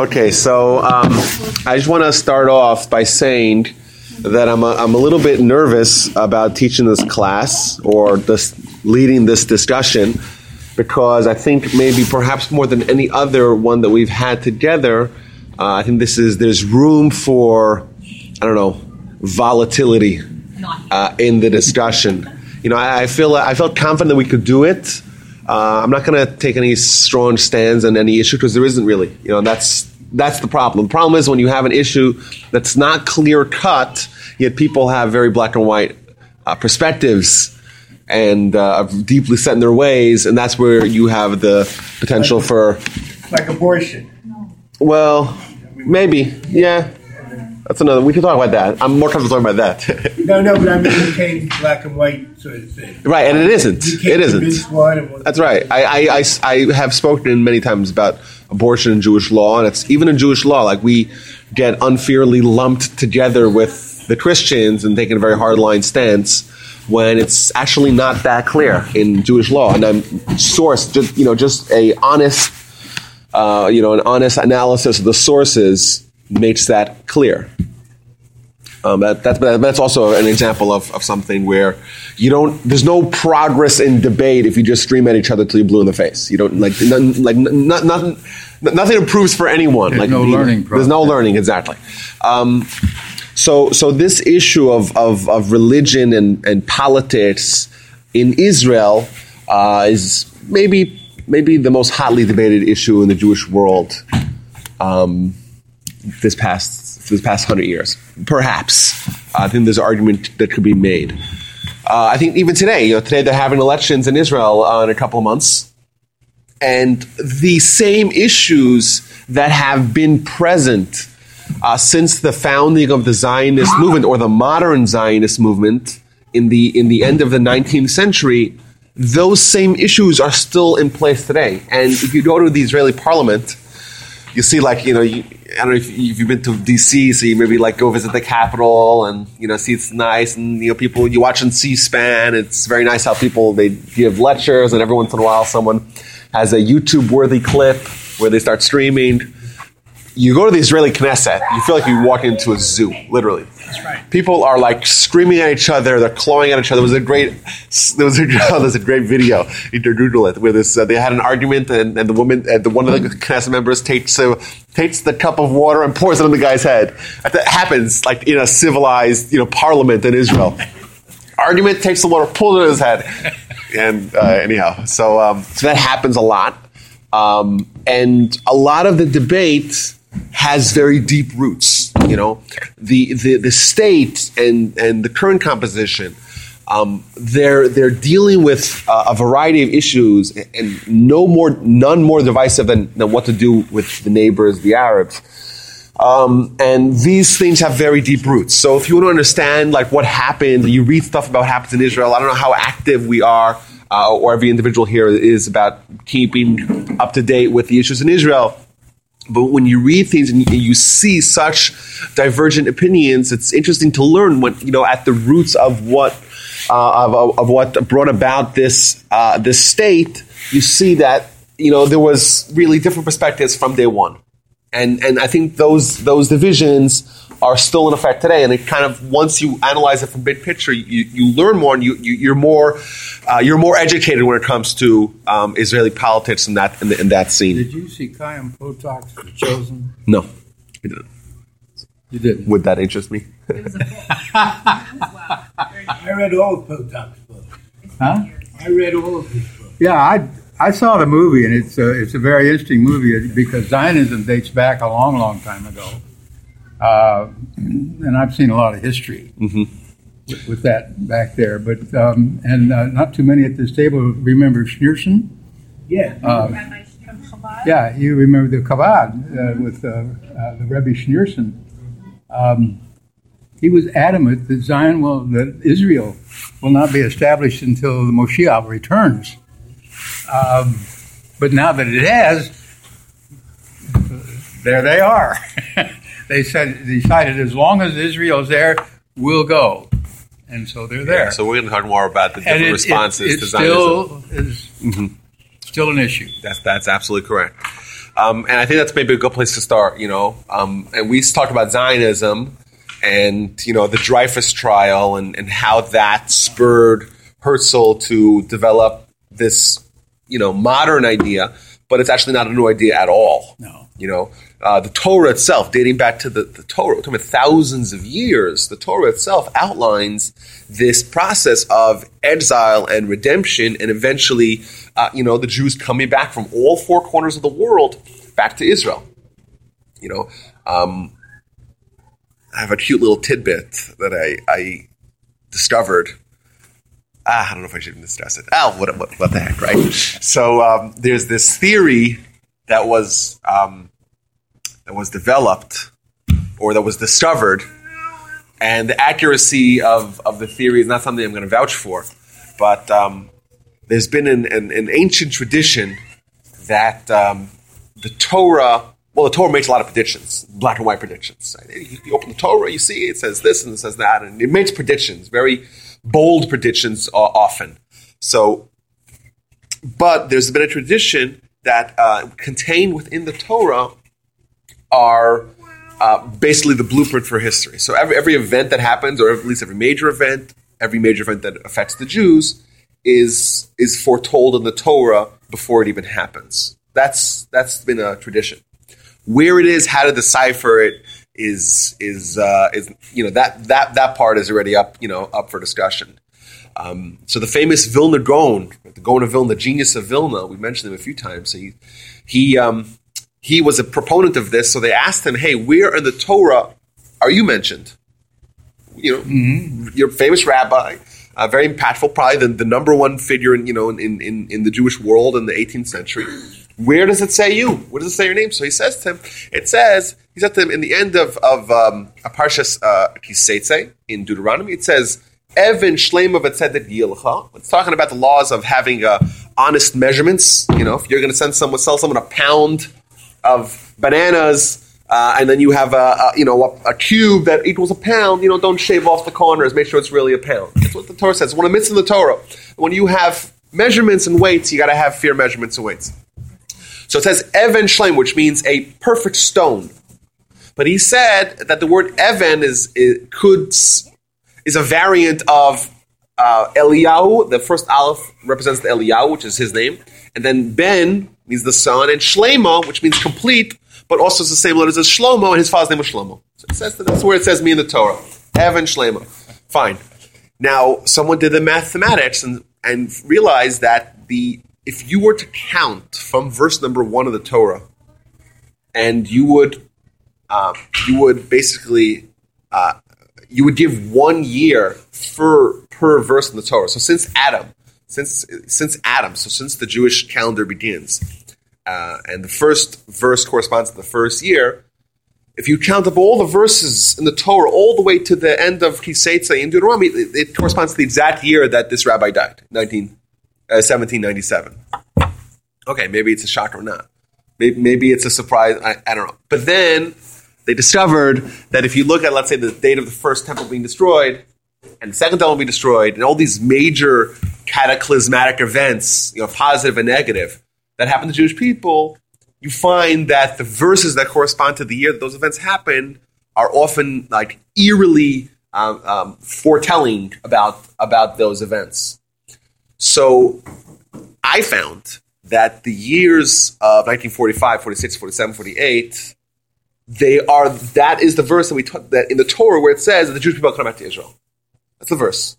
Okay, so um, I just want to start off by saying that I'm a, I'm a little bit nervous about teaching this class or this, leading this discussion because I think maybe perhaps more than any other one that we've had together, uh, I think this is there's room for I don't know volatility uh, in the discussion. You know, I, I feel I felt confident that we could do it. Uh, I'm not going to take any strong stands on any issue because there isn't really. You know, that's that's the problem. The problem is when you have an issue that's not clear cut, yet people have very black and white uh, perspectives and uh, deeply set in their ways, and that's where you have the potential like, for like abortion. Well, maybe, yeah. That's another. We can talk about that. I'm more comfortable talking about that. no, no, but I mean, it black and white sort of thing. Right, and it isn't. It isn't. That's right. I, I, I, I have spoken many times about abortion in Jewish law, and it's even in Jewish law, like we get unfairly lumped together with the Christians and taking a very hardline stance when it's actually not that clear in Jewish law. And I'm source, just you know, just a honest, uh, you know, an honest analysis of the sources makes that clear. Um, that, that's, that's also an example of, of something where you don't. There's no progress in debate if you just scream at each other till you blue in the face. You don't like none, like not. Nothing improves for anyone. There's like no learning. There's no learning exactly. Um, so so this issue of of, of religion and, and politics in Israel uh, is maybe maybe the most hotly debated issue in the Jewish world. Um, this past this past hundred years. Perhaps I think there's an argument that could be made. Uh, I think even today, you know, today they're having elections in Israel uh, in a couple of months, and the same issues that have been present uh, since the founding of the Zionist movement or the modern Zionist movement in the in the end of the 19th century. Those same issues are still in place today. And if you go to the Israeli parliament, you see like you know you, I don't know if you've been to DC, so you maybe like go visit the Capitol and you know see it's nice and you know people you watch on C-SPAN. It's very nice how people they give lectures and every once in a while someone has a YouTube worthy clip where they start streaming. You go to the Israeli Knesset, you feel like you walk into a zoo, literally. That's right. People are like screaming at each other. They're clawing at each other. There was a great, there was a, there was a great video. Google it where this uh, they had an argument and, and the woman, and the one of the Knesset members takes uh, takes the cup of water and pours it on the guy's head. That happens like in a civilized, you know, parliament in Israel. Argument takes the water, pulls it on his head, and uh, anyhow, so um, so that happens a lot, um, and a lot of the debate has very deep roots. You know, the the, the state and and the current composition. Um, they're they're dealing with uh, a variety of issues, and no more none more divisive than, than what to do with the neighbors, the Arabs. Um, and these things have very deep roots. So if you want to understand like what happened, you read stuff about what happens in Israel. I don't know how active we are, uh, or every individual here is about keeping up to date with the issues in Israel. But when you read things and you see such divergent opinions, it's interesting to learn what you know at the roots of what uh, of, of, what brought about this uh, this state. You see that you know there was really different perspectives from day one, and and I think those those divisions are still in effect today. And it kind of once you analyze it from big picture, you, you learn more and you, you are more uh, you're more educated when it comes to um, Israeli politics in that in, the, in, that scene. Did you see Chaim Potok's The Chosen? No, I didn't. You did. Would that interest me? I read all of Potok's books. Huh? I read all of his books. Yeah, I I saw the movie, and it's a, it's a very interesting movie because Zionism dates back a long, long time ago. Uh, and I've seen a lot of history mm-hmm. with, with, that back there. But um, and uh, not too many at this table remember Schneerson. Yeah. Uh, yeah, you remember the Chabad uh, with uh, uh, the Rebbe Schneerson. Um, he was adamant that Zion will, that Israel will not be established until the Moshiach returns. Um, but now that it has, there they are. they said decided as long as Israel's there, we'll go, and so they're there. Yeah, so we're going to talk more about the different it, responses it, it to still Zionism. is mm-hmm. still an issue. That's that's absolutely correct. Um, and I think that's maybe a good place to start. You know, um, and we talked about Zionism and you know the Dreyfus trial and, and how that spurred Herzl to develop this you know modern idea, but it's actually not a new idea at all. No. You know, uh, the Torah itself, dating back to the, the Torah, we're talking about thousands of years, the Torah itself outlines this process of exile and redemption, and eventually, uh, you know, the Jews coming back from all four corners of the world back to Israel. You know, um, I have a cute little tidbit that I, I discovered. Ah, I don't know if I should even discuss it. Oh, what, what, what the heck, right? So um, there's this theory that was um, that was developed or that was discovered, and the accuracy of, of the theory is not something I'm going to vouch for, but um, there's been an, an, an ancient tradition that um, the Torah, well, the Torah makes a lot of predictions, black and white predictions. You, you open the Torah, you see it says this and it says that, and it makes predictions, very bold predictions uh, often. So, but there's been a tradition that uh, contained within the Torah are uh, basically the blueprint for history. So every, every event that happens, or at least every major event, every major event that affects the Jews, is is foretold in the Torah before it even happens. That's that's been a tradition. Where it is, how to decipher it is is uh, is you know that that that part is already up you know up for discussion. Um, so the famous Vilna Gaon, the Gaon of Vilna, the genius of Vilna, we mentioned him a few times. He he um, he was a proponent of this. So they asked him, "Hey, where in the Torah are you mentioned? You know, Mm-hmm. you're famous rabbi, uh, very impactful, probably the, the number one figure in you know in, in in the Jewish world in the 18th century. Where does it say you? Where does it say your name?" So he says to him, "It says." He said to him in the end of of um, a parshas uh, Kiseitze in Deuteronomy. It says. Evan Shlema V'Tzedek Yilcha. It's talking about the laws of having uh, honest measurements. You know, if you're going to send someone, sell someone a pound of bananas, uh, and then you have a, a you know a, a cube that equals a pound. You know, don't shave off the corners. Make sure it's really a pound. That's what the Torah says. One of the mitzvahs in the Torah. When you have measurements and weights, you got to have fair measurements and weights. So it says Evan Shlem, which means a perfect stone. But he said that the word Evan is, is could is a variant of uh, Eliyahu. The first Aleph represents the Eliyahu, which is his name, and then Ben means the son, and Shlema, which means complete, but also it's the same letters as Shlomo, and his father's name was Shlomo. So it says that that's where it says me in the Torah. Evan Shlema. Fine. Now, someone did the mathematics and, and realized that the if you were to count from verse number one of the Torah, and you would uh, you would basically uh, you would give one year for per verse in the Torah. So since Adam, since since Adam, so since the Jewish calendar begins, uh, and the first verse corresponds to the first year. If you count up all the verses in the Torah all the way to the end of Kiseitza in Deuteronomy, it, it corresponds to the exact year that this rabbi died, 19, uh, 1797. Okay, maybe it's a shock or not. Maybe, maybe it's a surprise. I, I don't know. But then they discovered that if you look at, let's say, the date of the first temple being destroyed and the second temple being destroyed, and all these major cataclysmatic events, you know, positive and negative, that happen to Jewish people, you find that the verses that correspond to the year that those events happen are often like eerily um, um, foretelling about about those events. So I found that the years of 1945, 46, 47, 48 they are that is the verse that we t- that in the Torah where it says that the Jewish people come back to Israel. That's the verse.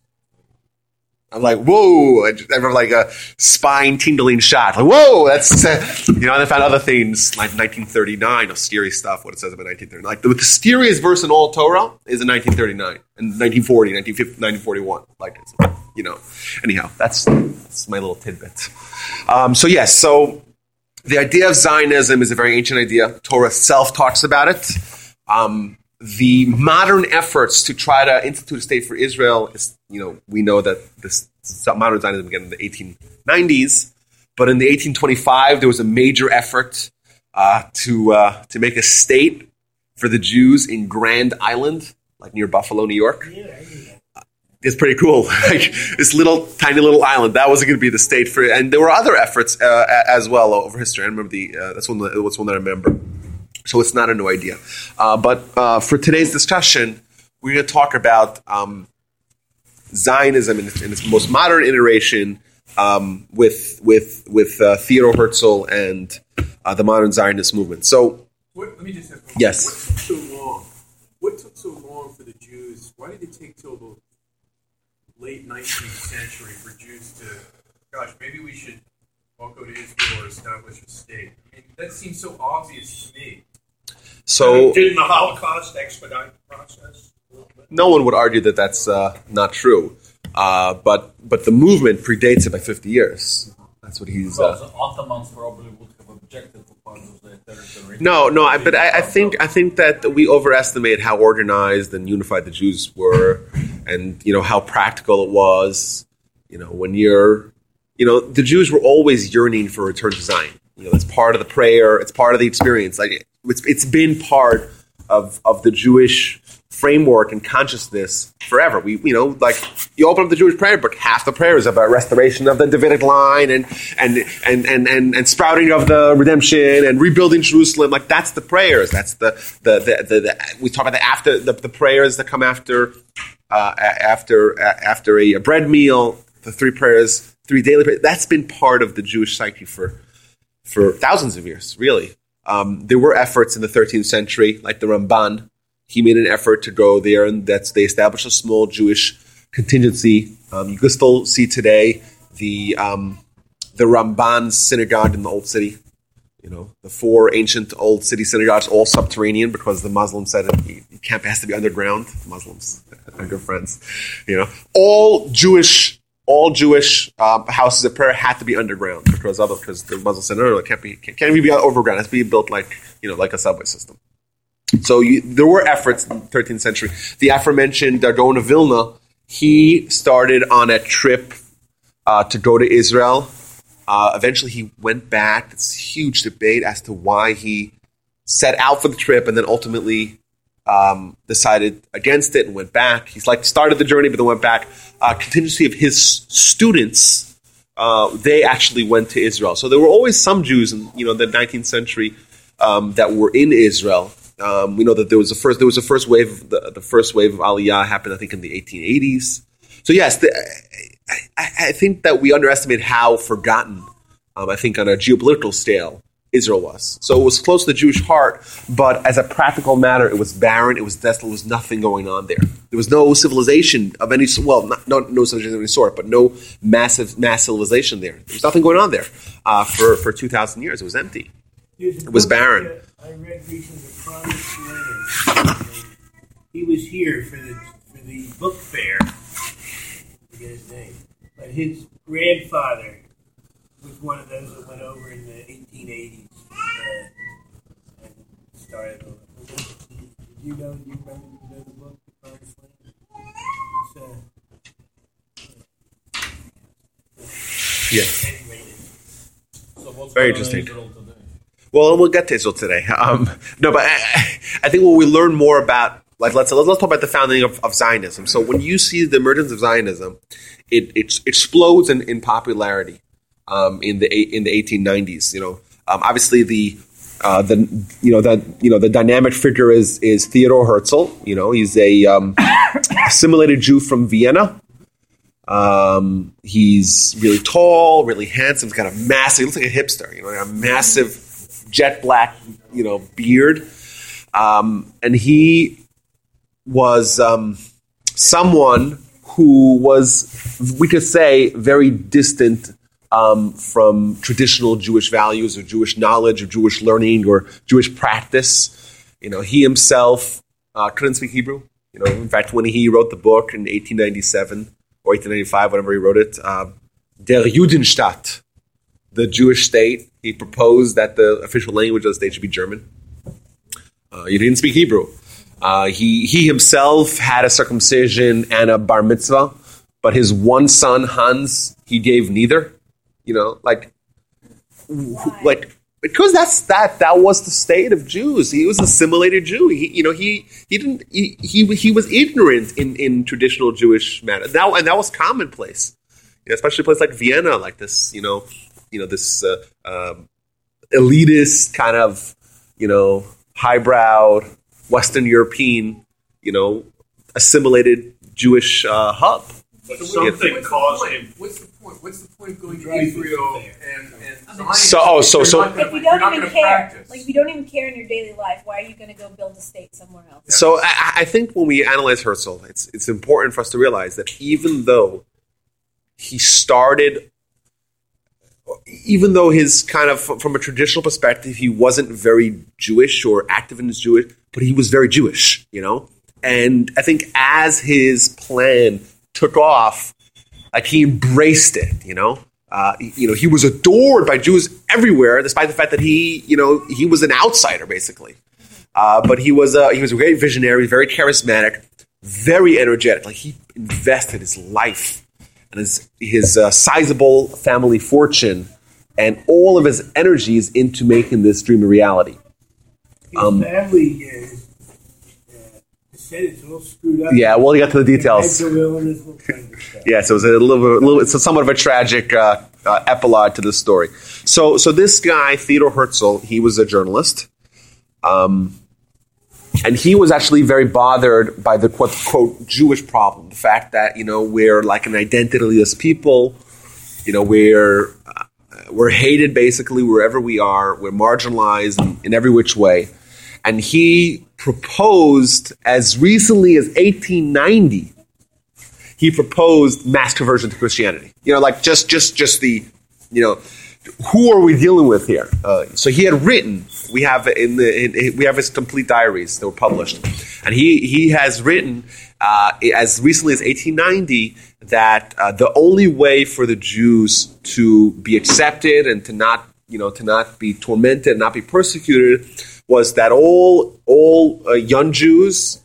I'm like, whoa! I, remember like a spine tingling shot. Like, whoa! That's uh, you know. And I found other things like 1939, scary stuff. What it says about 1939. Like the, scariest verse in all Torah is in 1939 and 1940, 1941. Like you know. Anyhow, that's that's my little tidbit. Um, so yes, so the idea of Zionism is a very ancient idea. Torah itself talks about it. Um, the modern efforts to try to institute a state for Israel is, you know, we know that this modern Zionism began in the 1890s, but in the 1825 there was a major effort uh, to uh, to make a state for the Jews in Grand Island, like near Buffalo, New York. it's pretty cool. like this little tiny little island that wasn't going to be the state for it. And there were other efforts uh, as well over history. I remember the uh, that's one that, that's one that I remember. So it's not a new idea. Uh, but uh, for today's discussion, we're going to talk about um, Zionism in its, in its most modern iteration um, with with with uh, Theodor Herzl and uh, the modern Zionist movement. So What, let me just ask one Yes. What took so long? What took so long for the Jews? Why did it take till the late 19th century for Jews to, gosh, maybe we should all go to Israel or establish a state? I mean, that seems so obvious to me. so Didn't the Holocaust expedite the process? A little bit? no one would argue that that's uh, not true. Uh, but but the movement predates it by 50 years. That's what he's. Well, Uh, the Ottomans probably would have objected to part of their territory. no, no, I, but I, I think I think that we overestimate how organized and unified the Jews were, and you know how practical it was. You know when you're, you know, the Jews were always yearning for a return to Zion. You know, it's part of the prayer. It's part of the experience. Like it's it's been part of of the Jewish framework and consciousness forever. We, you know, like you open up the Jewish prayer book, half the prayer is about restoration of the Davidic line and and and and and, and sprouting of the redemption and rebuilding Jerusalem. Like that's the prayers. That's the the the, the, the we talk about the after the, the prayers that come after uh, after after a, bread meal. The three prayers, three daily prayers. That's been part of the Jewish psyche for for thousands of years, really. Um, there were efforts in the 13th century, like the Ramban. He made an effort to go there, and that's they established a small Jewish contingency. Um, you can still see today the um, the Ramban synagogue in the Old City. You know, the four ancient old city synagogues, all subterranean, because the Muslims said it, it has to be underground. Muslims, my good friends, you know, all Jewish all Jewish um, houses of prayer had to be underground because other because the Muslims said no, no, it can't be can't, can't be overground. It has to be built like you know like a subway system. So you, there were efforts in the 13th century. The aforementioned Gaon of Vilna, he started on a trip uh, to go to Israel. Uh, eventually, he went back. It's huge debate as to why he set out for the trip and then ultimately um, decided against it and went back. He's like started the journey, but then went back. Uh, contingency of his students, uh, they actually went to Israel. So there were always some Jews in you know the 19th century um, that were in Israel. Um, we know that there was a first there was a first wave. The, the first wave of Aliyah happened, I think, in the 1880s. So yes, the, I, I, think that we underestimate how forgotten. Um, I think on a geopolitical scale, Israel was. So it was close to the Jewish heart, but as a practical matter, it was barren, it was desolate, there was nothing going on there. There was no civilization of any well, not, no, no civilization of any sort, but no massive mass civilization there. There was nothing going on there uh, for, for 2,000 years. It was empty. There's a It was book barren. I read recently, The Promised Land. He was here for the for the book fair. I forget his name, but his grandfather was one of those that went over in the 1880s uh, and started. over. Did you know? Do you remember you know the book, The Promised Land? It's, uh, Yeah. anyway, So what's Very going on interesting. Well, we'll get to Israel today. Um, no, but I, I think when we learn more about, like, let's let's, talk about the founding of, of Zionism. So when you see the emergence of Zionism, it, it explodes in, in popularity um, in the in the 1890s. You know, um, obviously the uh, the you know the you know the dynamic figure is is Theodor Herzl. You know, he's a um, assimilated Jew from Vienna. Um, he's really tall, really handsome. He's got a massive, he looks like a hipster, you know, a massive jet black, you know, beard. Um, and he was um, someone who was, we could say, very distant um, from traditional Jewish values or Jewish knowledge or Jewish learning or Jewish practice. You know, he himself uh, couldn't speak Hebrew. You know, in fact, when he wrote the book in 1897 or 1895, whenever he wrote it, uh, Der Judenstaat, the Jewish state, he proposed that the official language of the state should be German. Uh, he didn't speak Hebrew. Uh, he, he himself had a circumcision and a bar mitzvah, but his one son, Hans, he gave neither. You know, like, like because that's that that was the state of Jews. He was an assimilated Jew. He, you know, he he didn't he he, he was ignorant in, in traditional Jewish matter. That and that was commonplace, you know, especially a place like Vienna, like this, you know, you know this uh, um, elitist kind of, you know, highbrow Western European, you know, assimilated Jewish uh, hub. But something what's the caused point? him. What's the point? What's the point of going to Israel and, and So- oh, so- so- If you don't even care, like if you don't even care in your daily life, why are you going to go build a state somewhere else? So I, I think when we analyze Herzl, it's it's important for us to realize that even though he started, even though his kind of from a traditional perspective, he wasn't very Jewish or active in his Jewish, but he was very Jewish, you know. And I think as his plan took off, like he embraced it, you know. Uh, you know, he was adored by Jews everywhere, despite the fact that he, you know, he was an outsider basically. Uh, but he was a he was a great visionary, very charismatic, very energetic. Like he invested his life and his his uh, sizable family fortune and all of his energies into making this dream a reality. His Um, family uh, uh, descendants all screwed up. Yeah, we'll get to the details. Mental illness, all kinds of stuff. Yes, it was a little, a little it's somewhat of a tragic uh, uh, epilogue to this story. So, so this guy Theodor Herzl, he was a journalist, um, and he was actually very bothered by the quote, quote Jewish problem, the fact that you know we're like an identityless people, you know we're we're hated basically wherever we are, we're marginalized in, in every which way, and he proposed as recently as 1890 he proposed mass conversion to Christianity. You know, like just just just the, you know, who are we dealing with here? Uh, so he had written. We have in the in, we have his complete diaries that were published, and he he has written uh, as recently as 1890 that uh, the only way for the Jews to be accepted and to not you know to not be tormented and not be persecuted was that all all uh, young Jews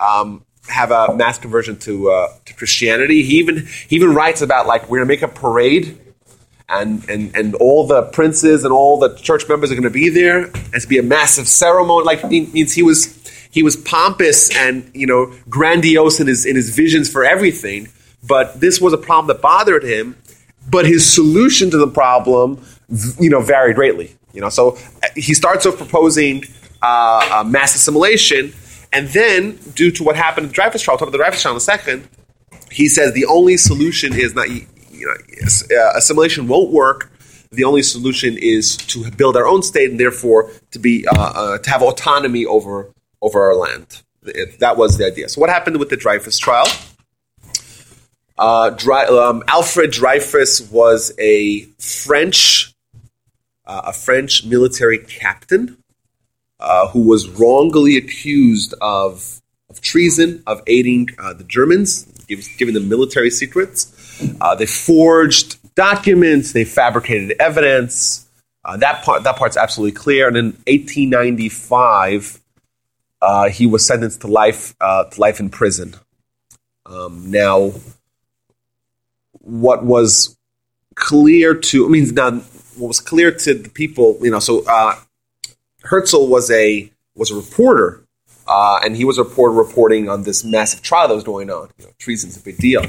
um, have a mass conversion to uh, to Christianity. He even he even writes about like we're gonna make a parade, and and and all the princes and all the church members are gonna be there. It's to be a massive ceremony. Like means he was he was pompous and you know grandiose in his in his visions for everything. But this was a problem that bothered him. But his solution to the problem, you know, varied greatly. You know, so uh, he starts off proposing uh, mass assimilation, and then due to what happened in the Dreyfus trial, I'll talk about the Dreyfus trial in a second. He says the only solution is not, you know, uh, assimilation won't work. The only solution is to build our own state, and therefore to be uh, uh, to have autonomy over over our land. It- that was the idea. So what happened with the Dreyfus trial? Uh, Dre- um, Alfred Dreyfus was a French, uh, a French military captain uh, who was wrongly accused of, of treason, of aiding uh, the Germans, giv- giving them military secrets. Uh, they forged documents, they fabricated evidence. That part, that part's absolutely clear. And in 1895, uh, he was sentenced to life, to life in prison. Um, now, what was clear to I mean now what was clear to the people you know so uh, Herzl was a was a reporter uh, and he was a reporter reporting on this massive trial that was going on. You know, treason's a big deal.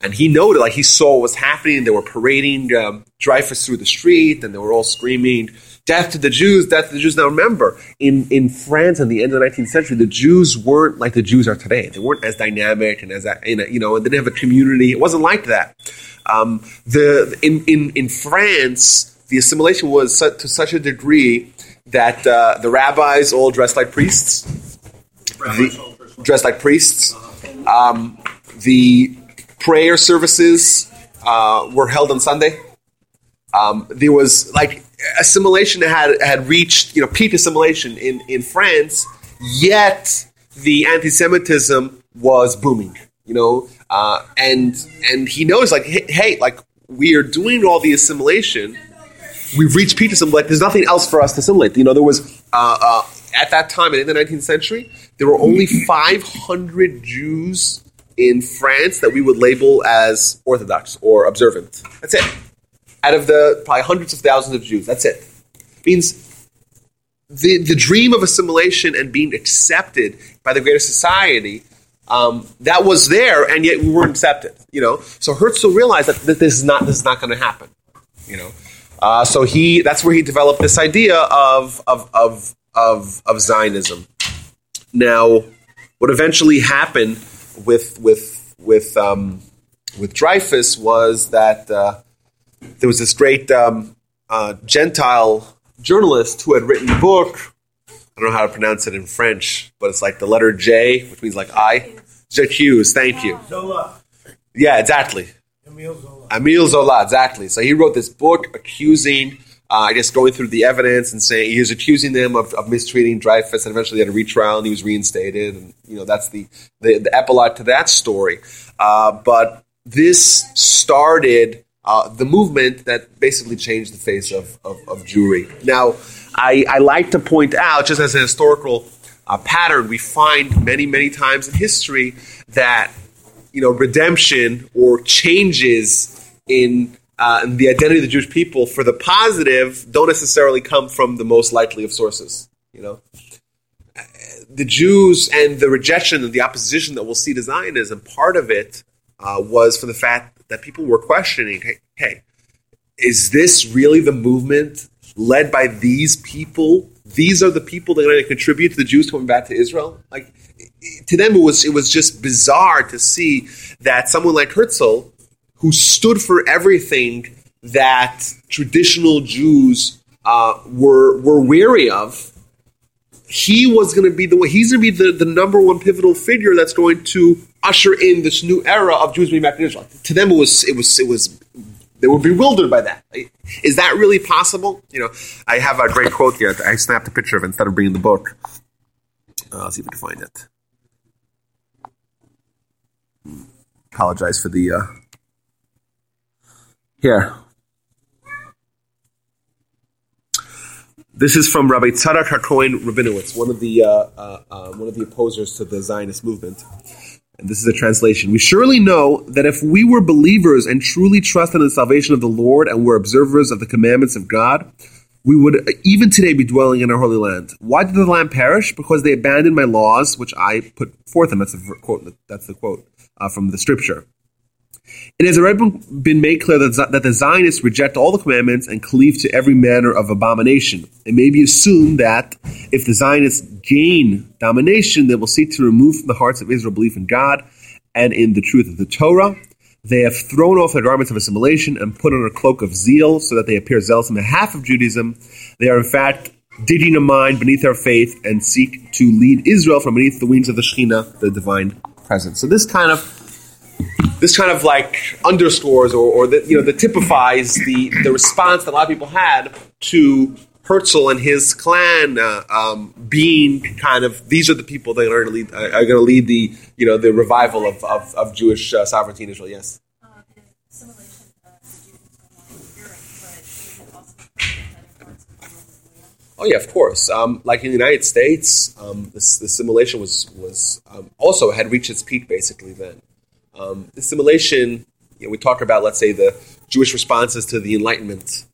And he noted like he saw what was happening. They were parading um, Dreyfus through the street and they were all screaming death to the Jews death to the Jews. Now remember in in France in the end of the 19th century the Jews weren't like the Jews are today. They weren't as dynamic and as you know and they didn't have a community. It wasn't like that. Um, the in, in in France, the assimilation was su- to such a degree that uh, the rabbis all dressed like priests, the, dressed like priests. Um, the prayer services uh, were held on Sunday. Um, there was like assimilation had had reached you know peak assimilation in in France, yet the anti-Semitism was booming. You know, uh, and and he knows like hey, like we are doing all the assimilation. We've reached peak assimilation. Like there's nothing else for us to assimilate. You know, there was uh, uh, at that time and in the 19th century there were only 500 Jews in France that we would label as Orthodox or observant. That's it. Out of the probably hundreds of thousands of Jews, that's it. means the, the dream of assimilation and being accepted by the greater society um, that was there, and yet we weren't accepted. You know, so Herzl realized that, that this is not this is not going to happen. You know, uh, so he that's where he developed this idea of of of of, of Zionism. Now, what eventually happened with with with um, with Dreyfus was that uh, there was this great um, uh, Gentile journalist who had written a book. I don't know how to pronounce it in French, but it's like the letter J, which means like I. J'accuse, thank you. Zola. Yeah, exactly. Emile Zola. Emile Zola, exactly. So he wrote this book accusing, uh, I guess, going through the evidence and saying he was accusing them of, of mistreating Dreyfus, and eventually had a retrial and he was reinstated. And you know that's the the, the epilogue to that story. Uh, but this started uh, the movement that basically changed the face of, of, of Jewry. Now, I, I, like to point out, just as a historical uh, pattern, we find many, many times in history that you know redemption or changes in, uh, in the identity of the Jewish people for the positive don't necessarily come from the most likely of sources. You know, the Jews and the rejection and the opposition that we'll see to Zionism, part of it uh, was for the fact that people were questioning hey, hey, is this really the movement led by these people? These are the people that are going to contribute to the Jews coming back to Israel? Like, to them, it was, it was just bizarre to see that someone like Herzl, who stood for everything that traditional Jews uh, were, were wary of, he was going to be the he's going to be the, the number one pivotal figure that's going to usher in this new era of Jews being back in Israel. To them, it was it was it was they were bewildered by that. Is that really possible? You know, I have a great quote here. I snapped a picture of it instead of bringing the book. Uh, I'll see if I can find it. Apologize for the uh, here. This is from Rabbi Tzadok HaKohen Rabinowitz, one of the uh, uh, uh, one of the opposers to the Zionist movement. And this is a translation. We surely know that if we were believers and truly trusted in the salvation of the Lord and were observers of the commandments of God, we would even today be dwelling in our holy land. Why did the land perish? Because they abandoned my laws, which I put forth them. That's the quote. That's the quote uh, from the scripture. It has already been made clear that, the Zionists reject all the commandments and cleave to every manner of abomination. It may be assumed that if the Zionists gain domination, they will seek to remove from the hearts of Israel belief in God and in the truth of the Torah. They have thrown off their garments of assimilation and put on a cloak of zeal so that they appear zealous in behalf of Judaism. They are, in fact, digging a mine beneath our faith and seek to lead Israel from beneath the wings of the Shekhinah, the divine presence. So this kind of this kind of like underscores or, or the, you know, that typifies the, the response that a lot of people had to Herzl and his clan uh, um, being kind of these are the people that are going to lead uh, to lead the you know the revival of, of, of Jewish uh, sovereignty in Israel. Yes. Oh yeah, of course. Um, like in the United States, um, the assimilation was was um, also had reached its peak basically then. Um, assimilation, you know, we talk about, let's say, the Jewish responses to the Enlightenment.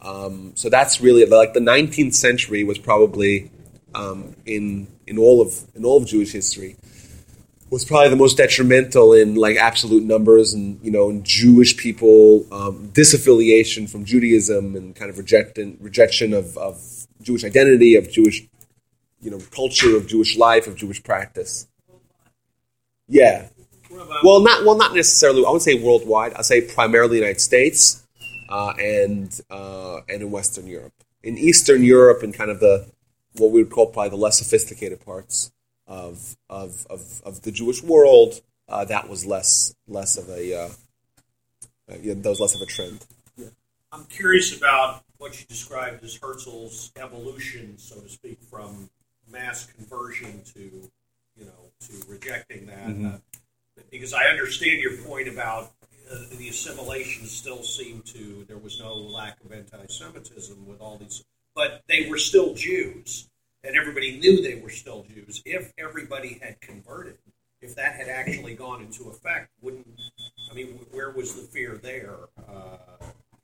Um, so that's really like the 19th century was probably um, in in all of in all of Jewish history was probably the most detrimental in like absolute numbers and you know in Jewish people um, disaffiliation from Judaism and kind of rejection rejection of, of Jewish identity of Jewish you know culture of Jewish life of Jewish practice. Yeah, well, not well, not necessarily. I would say worldwide. I say primarily the United States uh, and uh, and in Western Europe. In Eastern Europe, and kind of the what we would call probably the less sophisticated parts of of of, of the Jewish world, uh, that was less less of a uh, uh, yeah, that was less of a trend. Yeah. I'm curious about what you described as Herzl's evolution, so to speak, from mass conversion to you know to rejecting that. Mm-hmm. Because I understand your point about uh, the assimilation still seemed to there was no lack of anti-Semitism with all these, but they were still Jews, and everybody knew they were still Jews. If everybody had converted, if that had actually gone into effect, wouldn't I mean where was the fear there? Uh,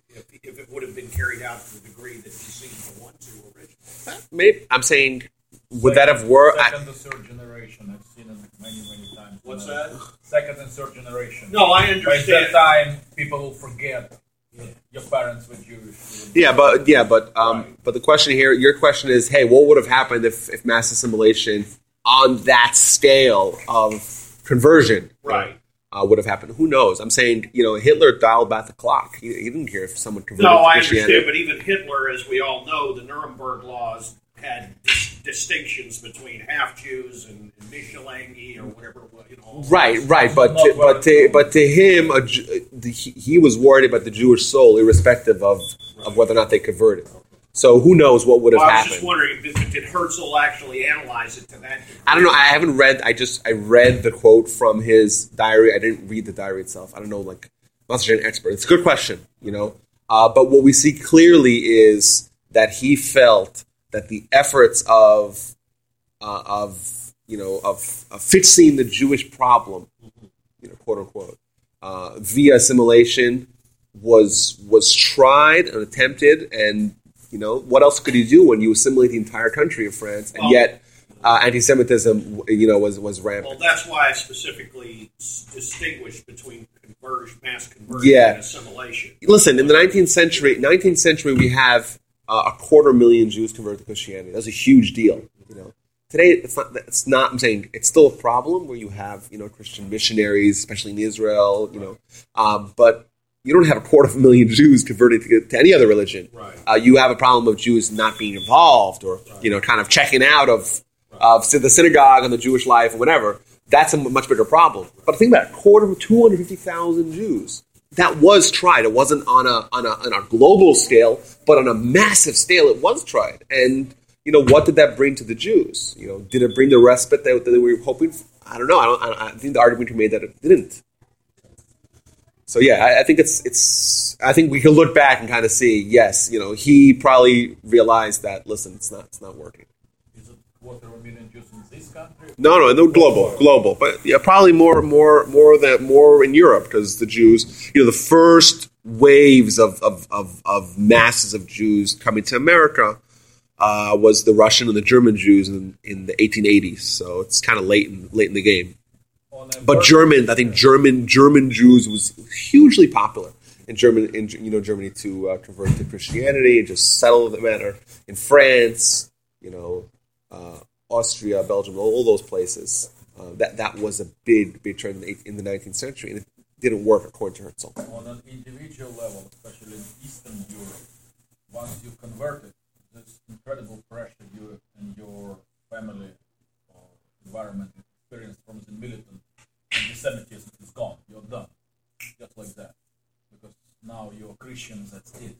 if, if it would have been carried out to the degree that he seemed to want to originally. Maybe I'm saying, would that have worked? Second and third generation. I've seen it many, many times. What's that? Second and third generation. No, I understand. By that time, people will forget that your parents were Jewish. Yeah, but yeah, but um, but the question here, your question is, hey, what would have happened if, if mass assimilation on that scale of conversion, Right. uh, would have happened? Who knows? I'm saying, you know, Hitler dialed back the clock. He, he didn't care if someone converted No, I understand, but even Hitler, as we all know, the Nuremberg laws had dis- distinctions between half Jews and, and Mischlinge or whatever. it was, You know, Right, right, but to, but to, but to him, a, the, he, was worried about the Jewish soul, irrespective of, of whether or not they converted. So who knows what would have Well, I was happened? just wondering, did, did Herzl actually analyze it to that degree? I don't know. I haven't read. I just I read the quote from his diary. I didn't read the diary itself. I don't know. Like, I'm not such an expert. It's a good question, you know. Uh, but what we see clearly is that he felt that the efforts of uh, of you know of, of fixing the Jewish problem, you know, quote unquote, uh, via assimilation was was tried and attempted, and you know what else could you do when you assimilate the entire country of France, and Well- yet uh, anti-Semitism, you know, was was rampant. Well, that's why I specifically distinguished between conversion, mass conversion Yeah. and assimilation. Listen, in the 19th century, 19th century, we have uh, a quarter million Jews converted to Christianity. That's a huge deal. You know, today it's not. It's not. I'm saying it's still a problem where you have you know Christian missionaries, especially in Israel. You know, um, but you don't have a quarter of a million Jews converted to, to any other religion. Right. Uh, you have a problem of Jews not being involved or you know kind of checking out of of the synagogue and the Jewish life or whatever. That's a much bigger problem. But think about it: quarter of two hundred fifty thousand Jews. That was tried. It wasn't on a on a on a global scale, but on a massive scale, it was tried. And you know, what did that bring to the Jews? You know, did it bring the respite that, that they were hoping? For? I don't know. I don't. I, think the argument be made that it didn't. So yeah, I, I think it's it's. I think we can look back and kind of see. Yes, you know, he probably realized that. Listen, it's not it's not working. Is it million Jews? No, no, no, global, global, but yeah, probably more, more, more than more in Europe because the Jews, you know, the first waves of of, of, of masses of Jews coming to America uh, was the Russian and the German Jews in, in the 1880s. So it's kind of late in late in the game. But German, I think German German Jews was hugely popular in German in you know Germany to uh, convert to Christianity and just settle the matter in France, you know, uh, Austria, Belgium, all, all those places. Uh, that that was a big big trend in the, eight- in the 19th century, and it didn't work according to Herzl. on an individual level, especially in Eastern Europe, once you convert it, there's incredible pressure you and your family or environment experience from the militant anti-Semitism is gone. You're done, just like that, because now you're Christians. That's it.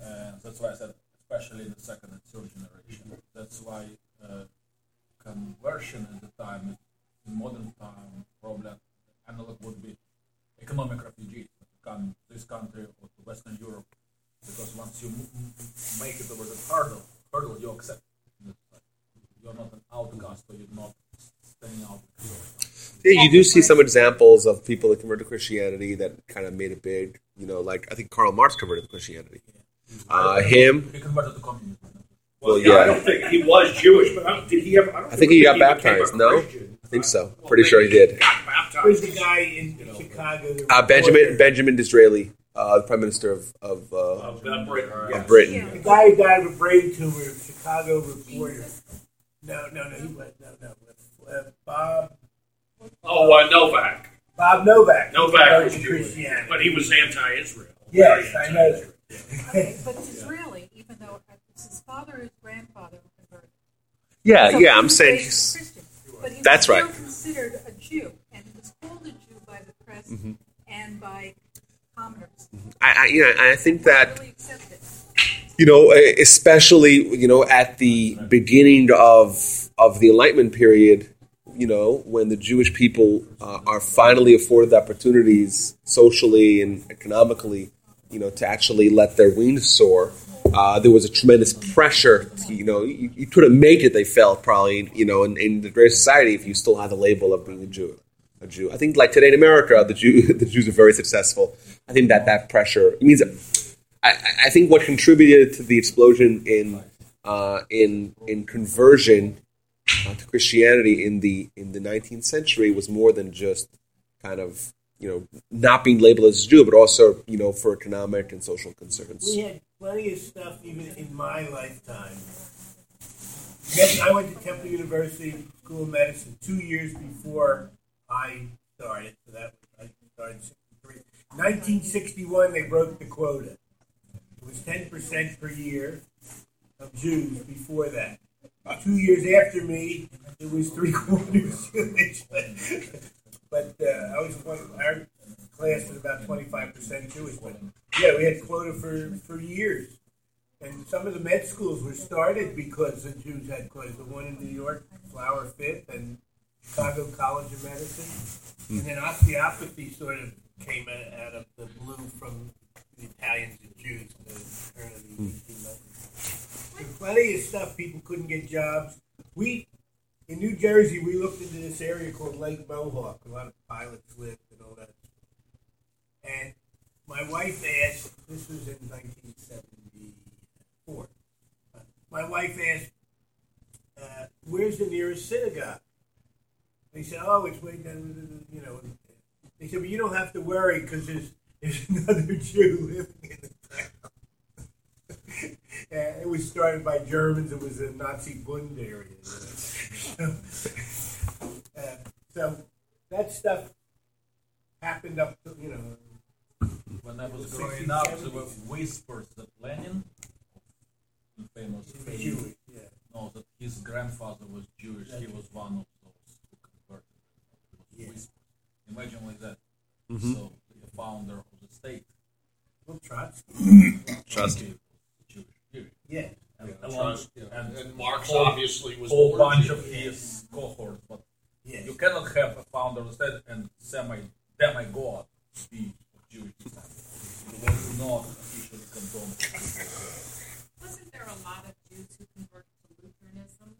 And that's why I said, especially in the second and third generation. That's why uh, conversion at the time, in modern time, probably analog would be economic refugees to come to this country or to Western Europe, because once you make it over the hurdle, hurdle you accept. You're not an outcast, or you're not staying out. Yeah, you do see some examples of people that converted to Christianity that kind of made it big. You know, like I think Karl Marx converted to Christianity. Uh, him, He converted to communism. Well, yeah, I don't think he was Jewish, but I don't, did he have? I, don't I think he got baptized, no? Christian. I think so. Well, Pretty sure he maybe did. got baptized. Who's the guy in Chicago? Uh, Benjamin reported- Benjamin Disraeli, uh, the Prime Minister of of, uh, Of uh, Britain. of yes. Britain. The guy who died of a brain tumor, in Chicago reporter. No, no, no, he was no, no. Uh, Bob Oh, uh, Novak. Bob Novak. Novak was Jewish, Christianity. but he was anti-Israel. Yes, Very I know anti-Israel. But Disraeli, even though his father and his grandfather were converted. Yeah, So yeah. I'm saying raised he's, Christian, but he That's right. considered a Jew, and he was called a Jew by the press Mm-hmm. and by commoners. I, I, you know, I think that really you know, especially you know at the beginning of of the Enlightenment period, you know, when the Jewish people uh, are finally afforded opportunities socially and economically, you know, to actually let their wings soar. Uh, there was a tremendous pressure. To, you know, you, you couldn't make it. They felt probably, you know, in, in the great society if you still had the label of being a Jew. A Jew. I think, like today in America, the Jew, the Jews are very successful. I think that that pressure it means. I, I think what contributed to the explosion in uh, in in conversion uh, to Christianity in the in the 19th century was more than just kind of you know not being labeled as a Jew, but also you know for economic and social concerns. We had plenty of stuff even in my lifetime. I went to Temple University School of Medicine two years before I started. So that was, I started in 63. 1961, they broke the quota. It was 10% per year of Jews before that. Two years after me, it was three quarters Jewish. but uh, I was one of our class was about 25% Jewish. But yeah, we had quota for, for years. And some of the med schools were started because the Jews had quotas. The one in New York, Flower Fifth, and Chicago College of Medicine. And then osteopathy sort of came out of the blue from the Italians and Jews in the turn of the 1800s. There's plenty of stuff people couldn't get jobs. We in New Jersey, we looked into this area called Lake Mohawk. A lot of pilots lived. And my wife asked. This was in 1974. Uh, my wife asked, uh, "Where's the nearest synagogue?" They said, "Oh, it's way down." You know, they said, "But you don't have to worry because there's there's another Jew living in the town." it was started by Germans. It was a Nazi Bund area. Know? uh, so that stuff happened up to, you know. When I was growing up, there were whispers that Lenin, the famous Jewish, yeah. no, that his grandfather was Jewish. He was one of those who converted. Yeah. Whispers. Imagine like that. Mhm. So the founder of the state. Well, Trotsky. Trotsky. Jewish. Period. Yeah. And, Yeah, along- Trotsky, yeah. and, And Marx whole- obviously was a whole born bunch Jew. of his cohorts, but Yes. you cannot have a founder of the state and semi demigod be of Jewish descent. It was not officially condoned. Wasn't there a lot of Jews who converted to Lutheranism?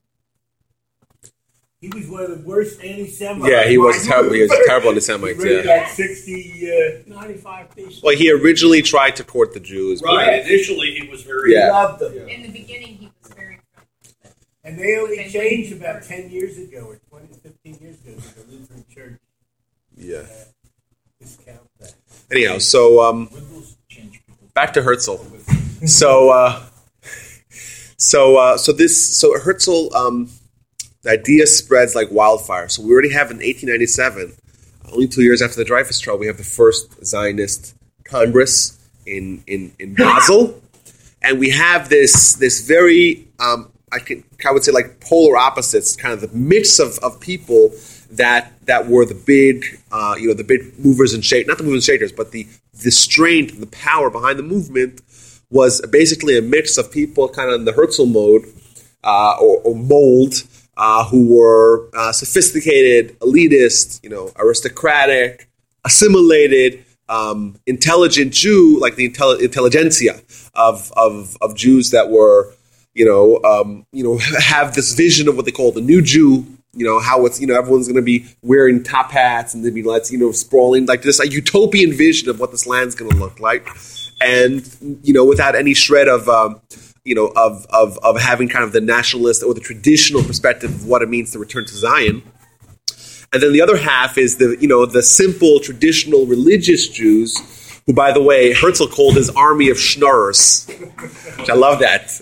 He was one of the worst anti-Semites. Yeah, he was terrible. He was a terrible anti-Semite. He wrote Yeah. about 60, uh, 95 pieces. Well, he originally tried to court the Jews, but Right. Initially, he was very. Yeah. loved them. In the beginning, he was very friendly. And they only changed about 10 years ago, or 20, 15 years ago, to the Lutheran Church yeah. discount that. Anyhow, so um, back to Herzl. So, uh, so, uh, so this, so Herzl, um, the idea spreads like wildfire. So we already have in 1897, only two years after the Dreyfus trial, we have the first Zionist Congress in in, in Basel, and we have this this very, um, I can I would say like polar opposites, kind of the mix of, of people that that were the big, uh, you know, the big movers and shakers, not the movers and shakers, but the the strength the power behind the movement was basically a mix of people kind of in the Herzl mode uh, or, or mold uh, who were uh, sophisticated, elitist, you know, aristocratic, assimilated, um, intelligent Jew, like the intelli- intelligentsia of, of, of Jews that were, you know, um, you know, have this vision of what they call the new Jew. You know how it's you know everyone's going to be wearing top hats and they'd be let's you know sprawling like this a utopian vision of what this land's going to look like, and you know without any shred of um, you know of, of of having kind of the nationalist or the traditional perspective of what it means to return to Zion. And then the other half is the you know the simple traditional religious Jews, who by the way Herzl called his army of schnorrers, which I love that.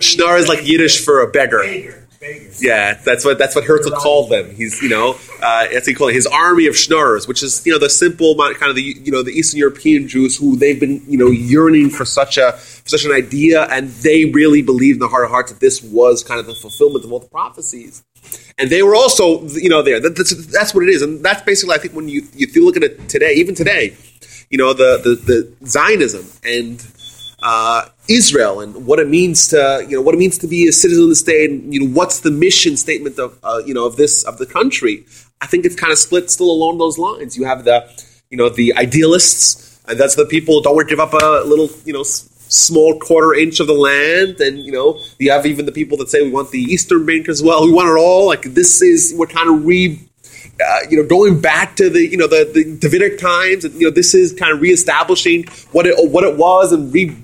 Schnorr is like Yiddish for a beggar. Beggar. Yeah, that's what that's what Herzl called them. He's you know uh, that's what he called it, his army of schnorrers, which is you know the simple kind of the you know the Eastern European Jews who they've been you know yearning for such a for such an idea, and they really believed in the heart of hearts that this was kind of the fulfillment of all the prophecies. And they were also you know there. That, that's, that's what it is, and that's basically I think when you you look at it today, even today, you know the the, the Zionism and uh, Israel and what it means to you know what it means to be a citizen of the state and you know what's the mission statement of uh, you know of this of the country. I think it's kind of split still along those lines. You have the you know the idealists and that's the people don't want to give up a little you know small quarter inch of the land. And you know you have even the people that say we want the eastern bank as well. We want it all. Like this is we're kind of re uh, you know, going back to the you know the, the Davidic times, and you know, this is kind of reestablishing what it what it was and re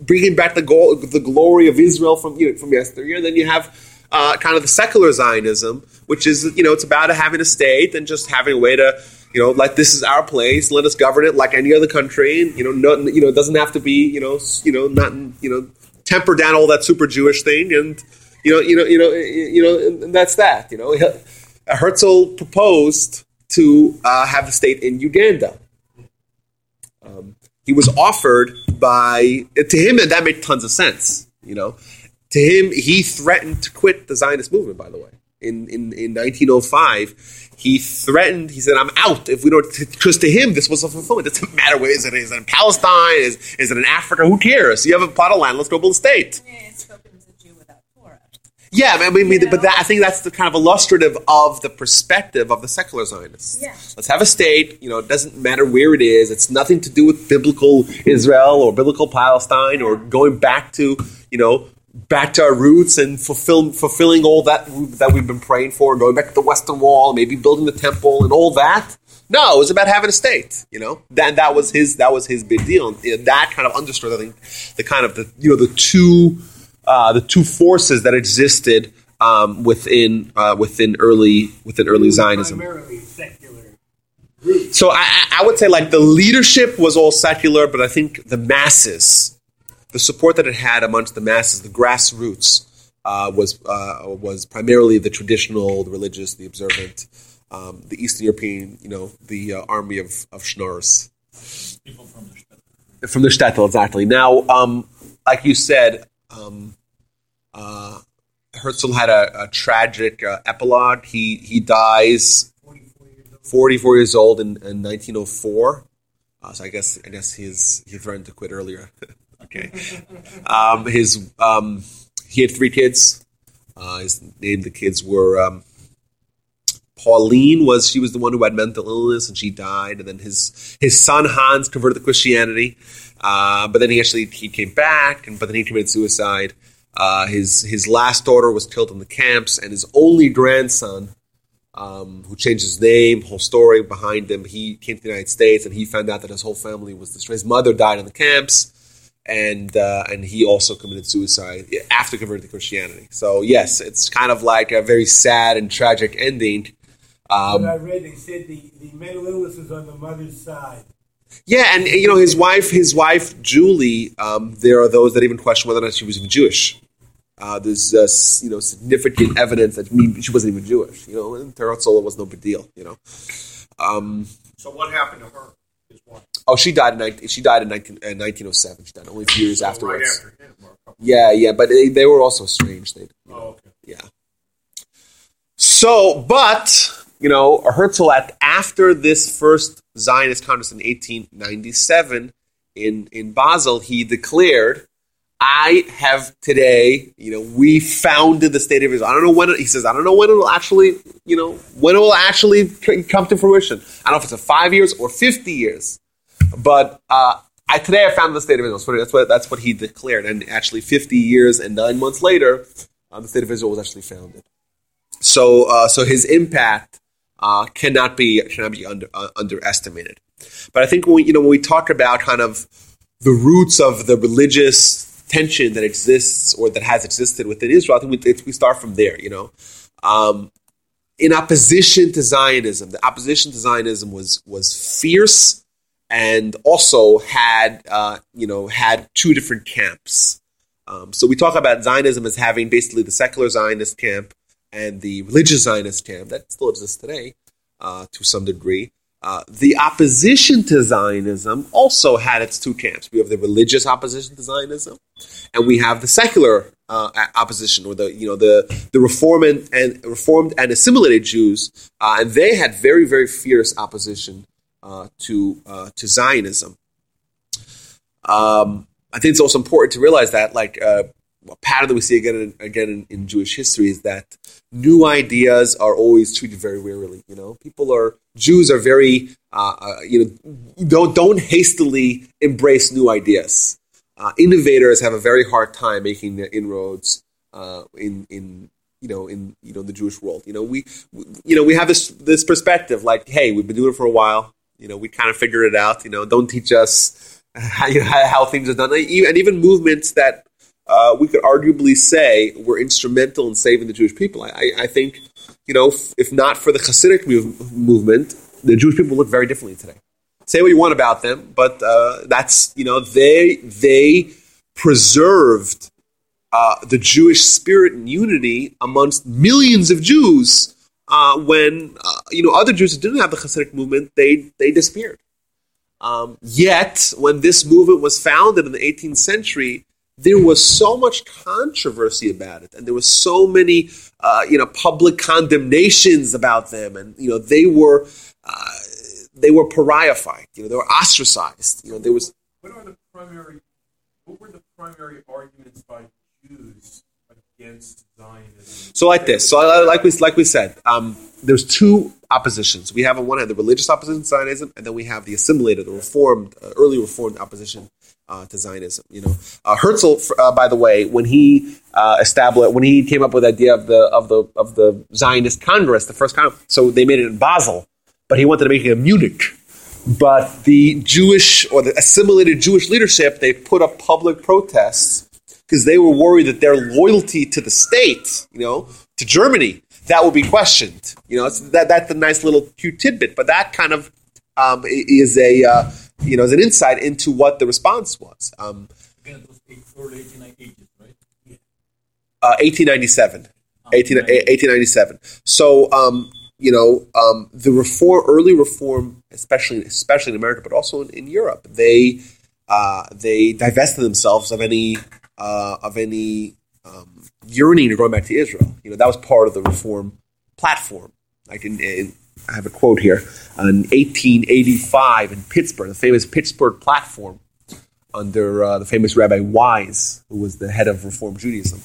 bringing back the goal, the glory of Israel from you know, from yesteryear. Then you have uh, kind of the secular Zionism, which is you know it's about having a state and just having a way to you know like this is our place, let us govern it like any other country. And, you know, no, you know, it doesn't have to be you know you know not you know temper down all that super Jewish thing and you know you know you know you know and that's that. You know, Herzl proposed to uh, have the state in Uganda. Um, he was offered by to him, and that made tons of sense. You know, to him, he threatened to quit the Zionist movement. By the way, in in, in 1905, he threatened. He said, "I'm out if we don't." Because to him, this was a fulfillment. It doesn't matter where is it? Is it in Palestine? Is is it in Africa? Who cares? You have a plot of land. Let's go build a state spoken as a Jew without Torah. Yeah, I mean, You but that, I think that's the kind of illustrative of the perspective of the secular Zionists. Yeah. Let's have a state. You know, it doesn't matter where it is. It's nothing to do with biblical Israel or biblical Palestine or going back to you know back to our roots and fulfill, fulfilling all that that we've been praying for. Going back to the Western Wall, maybe building the temple and all that. No, it was about having a state. You know, that that was his that was his big deal. And that kind of understood, I think, the kind of the you know the two uh, the two forces that existed um, within uh, within early within early Zionism. So I, I would say like the leadership was all secular, but I think the masses, the support that it had amongst the masses, the grassroots, uh, was uh, was primarily the traditional, the religious, the observant, um, the Eastern European, you know, the uh, army of of schnorrs People from the shtetl. from the shtetl exactly. Now, um, like you said, um, uh, Herzl had a, a tragic uh, epilogue. He he dies 44 years old in, in 1904. Uh, so I guess I guess his he threatened to quit earlier. okay. Um, his um, he had three kids. Uh, his name the kids were um, Pauline was she was the one who had mental illness and she died, and then his his son Hans converted to Christianity, uh, but then he actually he came back, and but then he committed suicide. Uh, his his last daughter was killed in the camps, and his only grandson, um, who changed his name, whole story behind him, he came to the United States, and he found out that his whole family was destroyed. His mother died in the camps, and uh, and he also committed suicide after converting to Christianity. So yes, it's kind of like a very sad and tragic ending. Um, I read, they said the, the mental illness was on the mother's side. Yeah, and you know his wife, his wife Julie. Um, there are those that even question whether or not she was even Jewish. Uh, there's uh, you know significant evidence that she wasn't even Jewish. You know, and was no big deal. You know. Um, So what happened to her? His wife? oh, she died in 19, she died in 19, uh, 1907. She died only a few years So afterwards. Right after him. or a couple- Yeah, yeah, but they, they were also strange. They, Oh, okay. yeah. So, but you know, Herzl at after this first Zionist Congress in 1897 in in Basel, he declared, "I have today, you know, we founded the state of Israel. I don't know when it, he says. I don't know when it will actually, you know, when it will actually come to fruition. I don't know if it's a five years or 50 years, but." uh I, today I founded the state of Israel. That's what that's what he declared, and actually, 50 years and nine months later, uh, the state of Israel was actually founded. So, uh, so his impact uh, cannot be cannot be under, uh, underestimated. But I think when we, you know when we talk about kind of the roots of the religious tension that exists or that has existed within Israel, I think we, we start from there. You know, um, in opposition to Zionism, the opposition to Zionism was was fierce and also had uh, you know had two different camps. Um, so we talk about Zionism as having basically the secular Zionist camp and the religious Zionist camp that still exists today uh, to some degree. Uh, the opposition to Zionism also had its two camps. We have the religious opposition to Zionism, and we have the secular uh, opposition, or the you know the the reformed and, and reformed and assimilated Jews, uh, and they had very very fierce opposition uh, to uh, to Zionism. Um, I think it's also important to realize that, like, a pattern that we see again and again in, in Jewish history is that new ideas are always treated very warily. You know, people are Jews are very, uh, uh, you know, don't don't hastily embrace new ideas. Uh, innovators have a very hard time making their inroads uh, in in you know in you know the Jewish world. You know, we, you know we have this this perspective like, hey, we've been doing it for a while. You know, we kind of figured it out. You know, don't teach us how, how things are done, and even movements that uh, we could arguably say were instrumental in saving the Jewish people. I, I think, you know, if not for the Hasidic move, movement, the Jewish people look very differently today. Say what you want about them, but uh, that's you know they they preserved uh, the Jewish spirit and unity amongst millions of Jews uh, when uh, you know other Jews didn't have the Hasidic movement they they disappeared. Um, yet, when this movement was founded in the 18th century, there was so much controversy about it, and there was so many, uh, you know, public condemnations about them, and you know, they were uh, they were pariahified. You know, they were ostracized. You know, there was. What are the primary? What were the primary arguments by Jews against Zionism? So, like this. So, like we like we said, um, there's two oppositions. We have on one hand the religious opposition to Zionism, and then we have the assimilated, the reformed, uh, early reformed opposition uh, to Zionism. You know, uh, Herzl, uh, by the way, when he uh, established, when he came up with the idea of the of the of the Zionist Congress, the first Congress, so they made it in Basel, but he wanted to make it in Munich. But the Jewish or the assimilated Jewish leadership, they put up public protests because they were worried that their loyalty to the state, you know, to Germany, that will be questioned. You know, that that's a nice little cute tidbit, but that kind of um, is a uh, you know, as an insight into what the response was. Um, Again, it was early 1890s, right? Uh, 1897. 18, 1897. So, um, you know, um, the reform, early reform, especially especially in America, but also in, in Europe, they uh, they divested themselves of any uh, of any um, yearning to going back to Israel. You know, that was part of the reform platform. Like in, in I have a quote here. In 1885 in Pittsburgh, the famous Pittsburgh platform under uh, the famous Rabbi Wise, who was the head of Reform Judaism.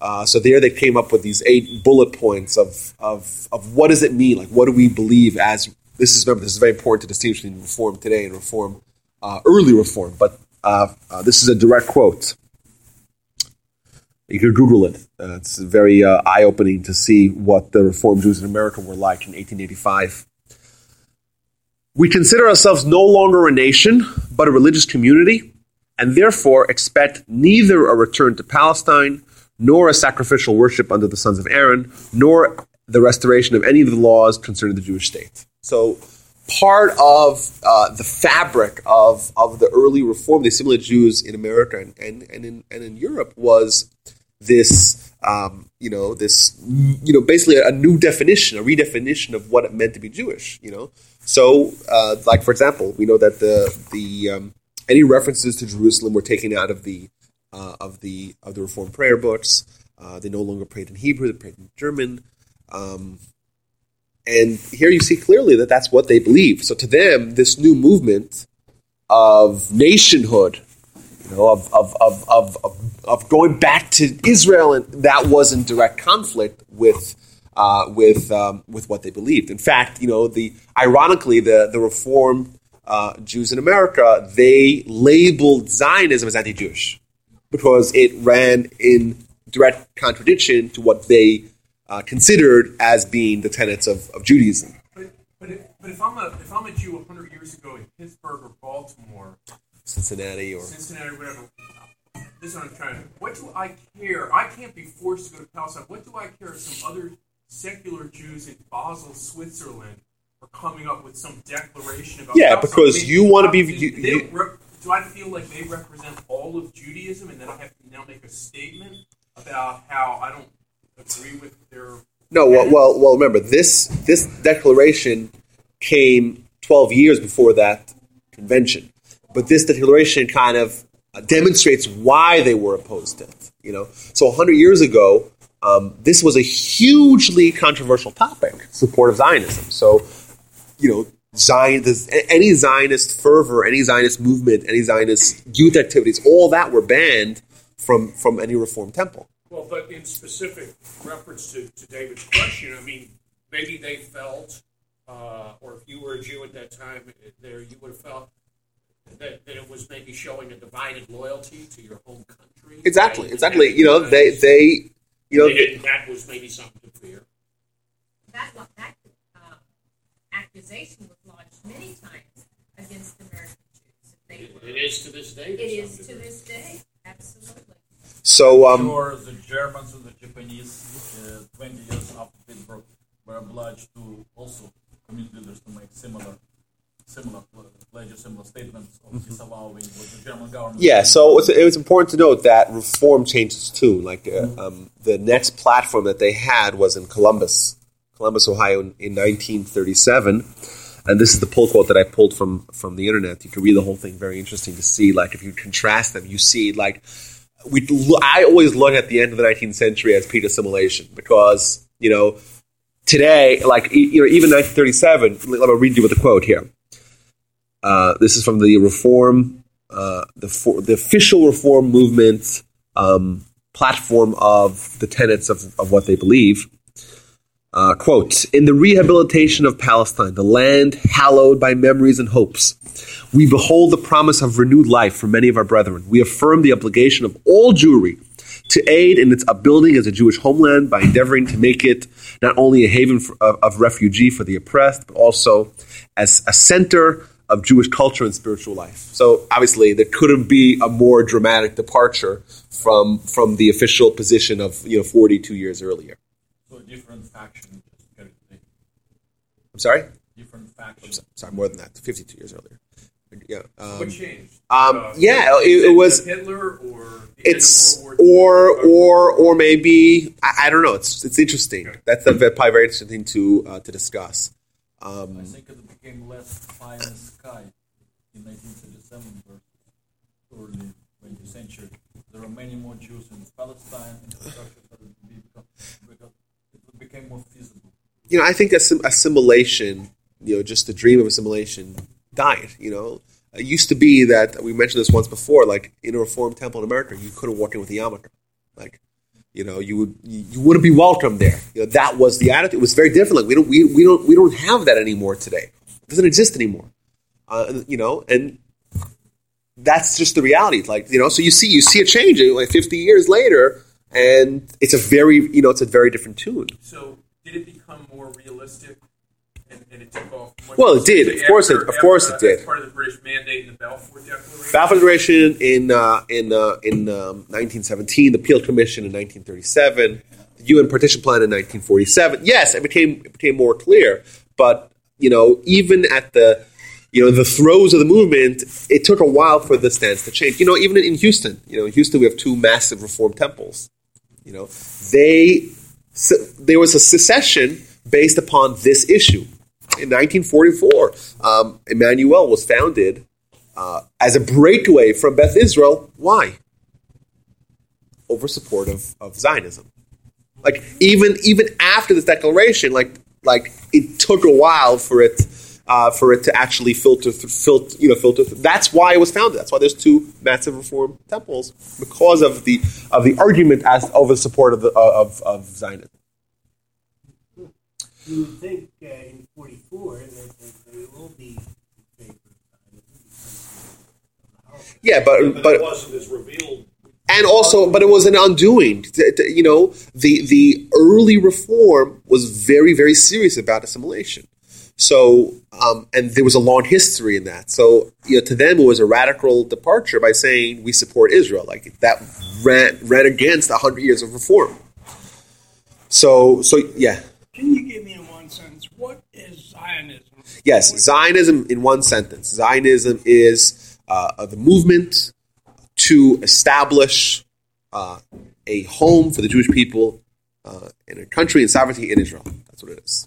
Uh, so there they came up with these eight bullet points of, of, of what does it mean? Like, what do we believe as this is remember this is very important to distinguish between reform today and reform uh, early reform. But uh, uh, this is a direct quote. You can Google it. Uh, it's very uh, eye opening to see what the Reform Jews in America were like in 1885. We consider ourselves no longer a nation, but a religious community, and therefore expect neither a return to Palestine, nor a sacrificial worship under the sons of Aaron, nor the restoration of any of the laws concerning the Jewish state. So, part of uh, the fabric of, of the early reform, the assimilated Jews in America and, and, and, in, and in Europe, was this um, you know this you know basically a new definition a redefinition of what it meant to be jewish you know? So uh, like for example we know that the the um, any references to jerusalem were taken out of the uh, of the of the reformed prayer books. Uh, they no longer prayed in hebrew they prayed in german. Um, and here you see clearly that that's what they believe so to them this new movement of nationhood you know, of, of, of, of, of, going back to Israel, and that was in direct conflict with, uh, with, um, with what they believed. In fact, you know, the, ironically, the, the Reform uh, Jews in America, they labeled Zionism as anti-Jewish because it ran in direct contradiction to what they uh, considered as being the tenets of, of Judaism. But, but, if, but if I'm a if I'm a Jew 100 years ago in Pittsburgh or Baltimore, Cincinnati or Cincinnati, or whatever. This is what I'm trying to. What do I care? I can't be forced to go to Palestine. What do I care if some other secular Jews in Basel, Switzerland, are coming up with some declaration about? Yeah, Palestine? because you want to be. do You, they you, do I feel like they represent all of Judaism, and then I have to now make a statement about how I don't agree with their? no, well, well, well. Remember this. This declaration came 12 years before that convention, but this declaration kind of demonstrates why they were opposed to it. You know, so 100 years ago, um, this was a hugely controversial topic, support of Zionism. So, you know, Zion, any Zionist fervor, any Zionist movement, any Zionist youth activities, all that were banned from from any Reform temple. Well, but in specific reference to, to David's question, I mean, maybe they felt, uh, or if you were a Jew at that time, there you would have felt that, that it was maybe showing a divided loyalty to your home country. Exactly, right? exactly. You know, they they you know They didn't, that was maybe something to fear. That, that uh, accusation was launched many times against American Jews. They It- were it is is to this day. It is to this day. Absolutely. So, um, sure, the Germans and the Japanese, uh, 20 years after Pittsburgh, were obliged to also community leaders to make similar similar pledges, similar statements of disavowing what the German government. Yeah, so it's, it was important to note that reform changes too. Like uh, um, the next platform that they had was in Columbus, Columbus, Ohio, in, in 1937. And this is the pull quote that I pulled from from the internet. You can read the whole thing. Very interesting to see. Like if you contrast them, you see like we. I always look at the end of the 19th century as pre-assimilation because you know today, like you know, even 1937. Let me read you with a quote here. Uh, this is from the reform, uh, the for, the official reform movement um, platform of the tenets of, of what they believe. Uh, quote, in the rehabilitation of Palestine, the land hallowed by memories and hopes, we behold the promise of renewed life for many of our brethren. We affirm the obligation of all Jewry to aid in its upbuilding as a Jewish homeland by endeavoring to make it not only a haven for, of, of refugee for the oppressed, but also as a center of Jewish culture and spiritual life. So obviously, there couldn't be a more dramatic departure from from the official position of you know 42 years earlier. So a different faction. I'm sorry. Different faction. Sorry, more than that. 52 years earlier. Yeah. Um, what changed? Um, Uh, yeah, it, it was. Hitler or It's end of World War or or or maybe I, I don't know. It's it's interesting. That's a, probably very interesting thing to uh, to discuss. Um, I think it became less pie in the sky in 1937 versus early 20th century. There are many more Jews in Palestine. Infrastructure it became more feasible. you know, I think assim- assimilation, you know, just the dream of assimilation died. You know, it used to be that uh, we mentioned this once before. Like in a Reformed temple in America, you couldn't walk in with a yarmulke. Like, you know, you would you wouldn't be welcome there. You know, that was the attitude. It was very different. Like we don't we, we don't we don't have that anymore today. It doesn't exist anymore. Uh, you know, and that's just the reality. Like you know, so you see you see a change like 50 years later, and it's a very you know it's a very different tune. So did it become more realistic? And, and it took off. Well, it did. Of course it- of course it after, uh, did. Part of the British mandate in the Balfour Declaration. Balfour Declaration in uh, in uh, in um, 1917, the Peel Commission in 1937, the UN Partition Plan in 1947. Yes, it became it became more clear, but you know, even at the you know the throes of the movement, it took a while for the stance to change. You know, even in Houston, you know, in Houston we have two massive Reform temples. You know, they se- there was a secession based upon this issue. In 1944, um, Emanu El was founded uh, as a breakaway from Beth Israel. Why? Over support of, of Zionism. Like even even after this declaration, like like it took a while for it uh, for it to actually filter th- filter you know filter. Th- that's why it was founded. That's why there's two massive Reform temples because of the of the argument as over the support of the of, of Zionism. You would think uh, in 44 that, that they will be in favor of Zionism. Yeah, but But but it wasn't as revealed. and also, but it was an undoing. T- t- You know, the the early reform was very very serious about assimilation. So, um, and there was a long history in that. So, you know, to them it was a radical departure by saying we support Israel. Like that ran ran against hundred years of reform. So, so yeah, Can you give me in one sentence what is Zionism? yes, Zionism in one sentence. Zionism is uh, the movement to establish uh, a home for the Jewish people uh, in a country and sovereignty in Israel. That's what it is.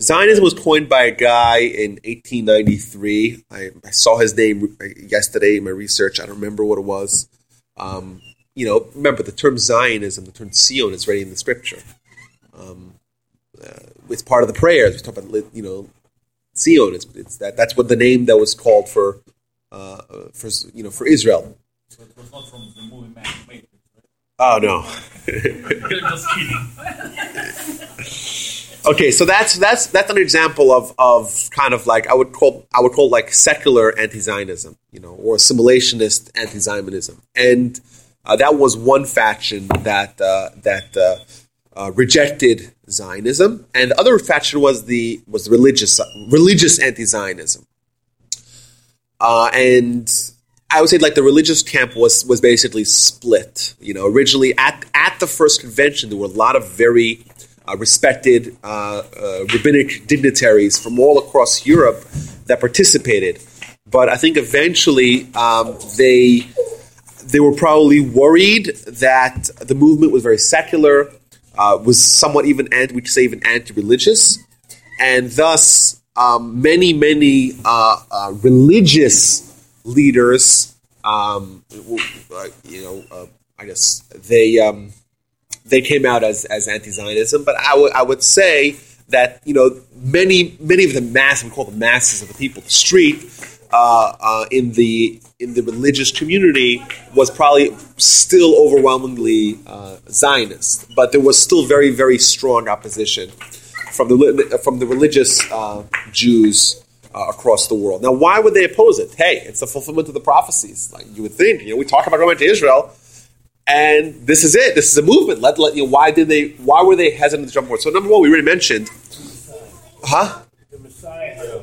Zionism was coined by a guy in 1893. I, I saw his name yesterday in my research. I don't remember what it was. Um, you know, remember the term Zionism, the term Zion is already in the scripture. Um, uh, it's part of the prayers. We talk about, you know, Zion. It's, it's that. That's what the name that was called for, uh, for you know, for Israel. So it was not from the movie Ma- Matrix, right? Oh no. Okay, so that's that's that's an example of of kind of like I would call I would call like secular anti-Zionism, you know, or assimilationist anti-Zionism, and uh, that was one faction that uh, that uh, uh, rejected Zionism, and the other faction was the was religious religious anti-Zionism. uh, and I would say like the religious camp was was basically split. You know, originally at at the first convention, there were a lot of very uh, respected uh, uh, rabbinic dignitaries from all across Europe that participated. But I think eventually um, they they were probably worried that the movement was very secular, uh, was somewhat even anti, we say even anti-religious, and thus um, many many uh, uh, religious leaders, um, you know, I guess they. Um, they came out as, as anti-Zionism. But I would I would say that you know many many of the mass we call the masses of the people, the street uh, uh, in the in the religious community was probably still overwhelmingly uh, Zionist, but there was still very very strong opposition from the from the religious uh, Jews. Uh, across the world. Now, why would they oppose it? Hey, it's a fulfillment of the prophecies. Like you would think, you know, we talk about going to Israel and this is it. This is a movement. Let, let you know, why did they? Why were they hesitant to jump forward? So number one, we already mentioned, huh? The Messiah.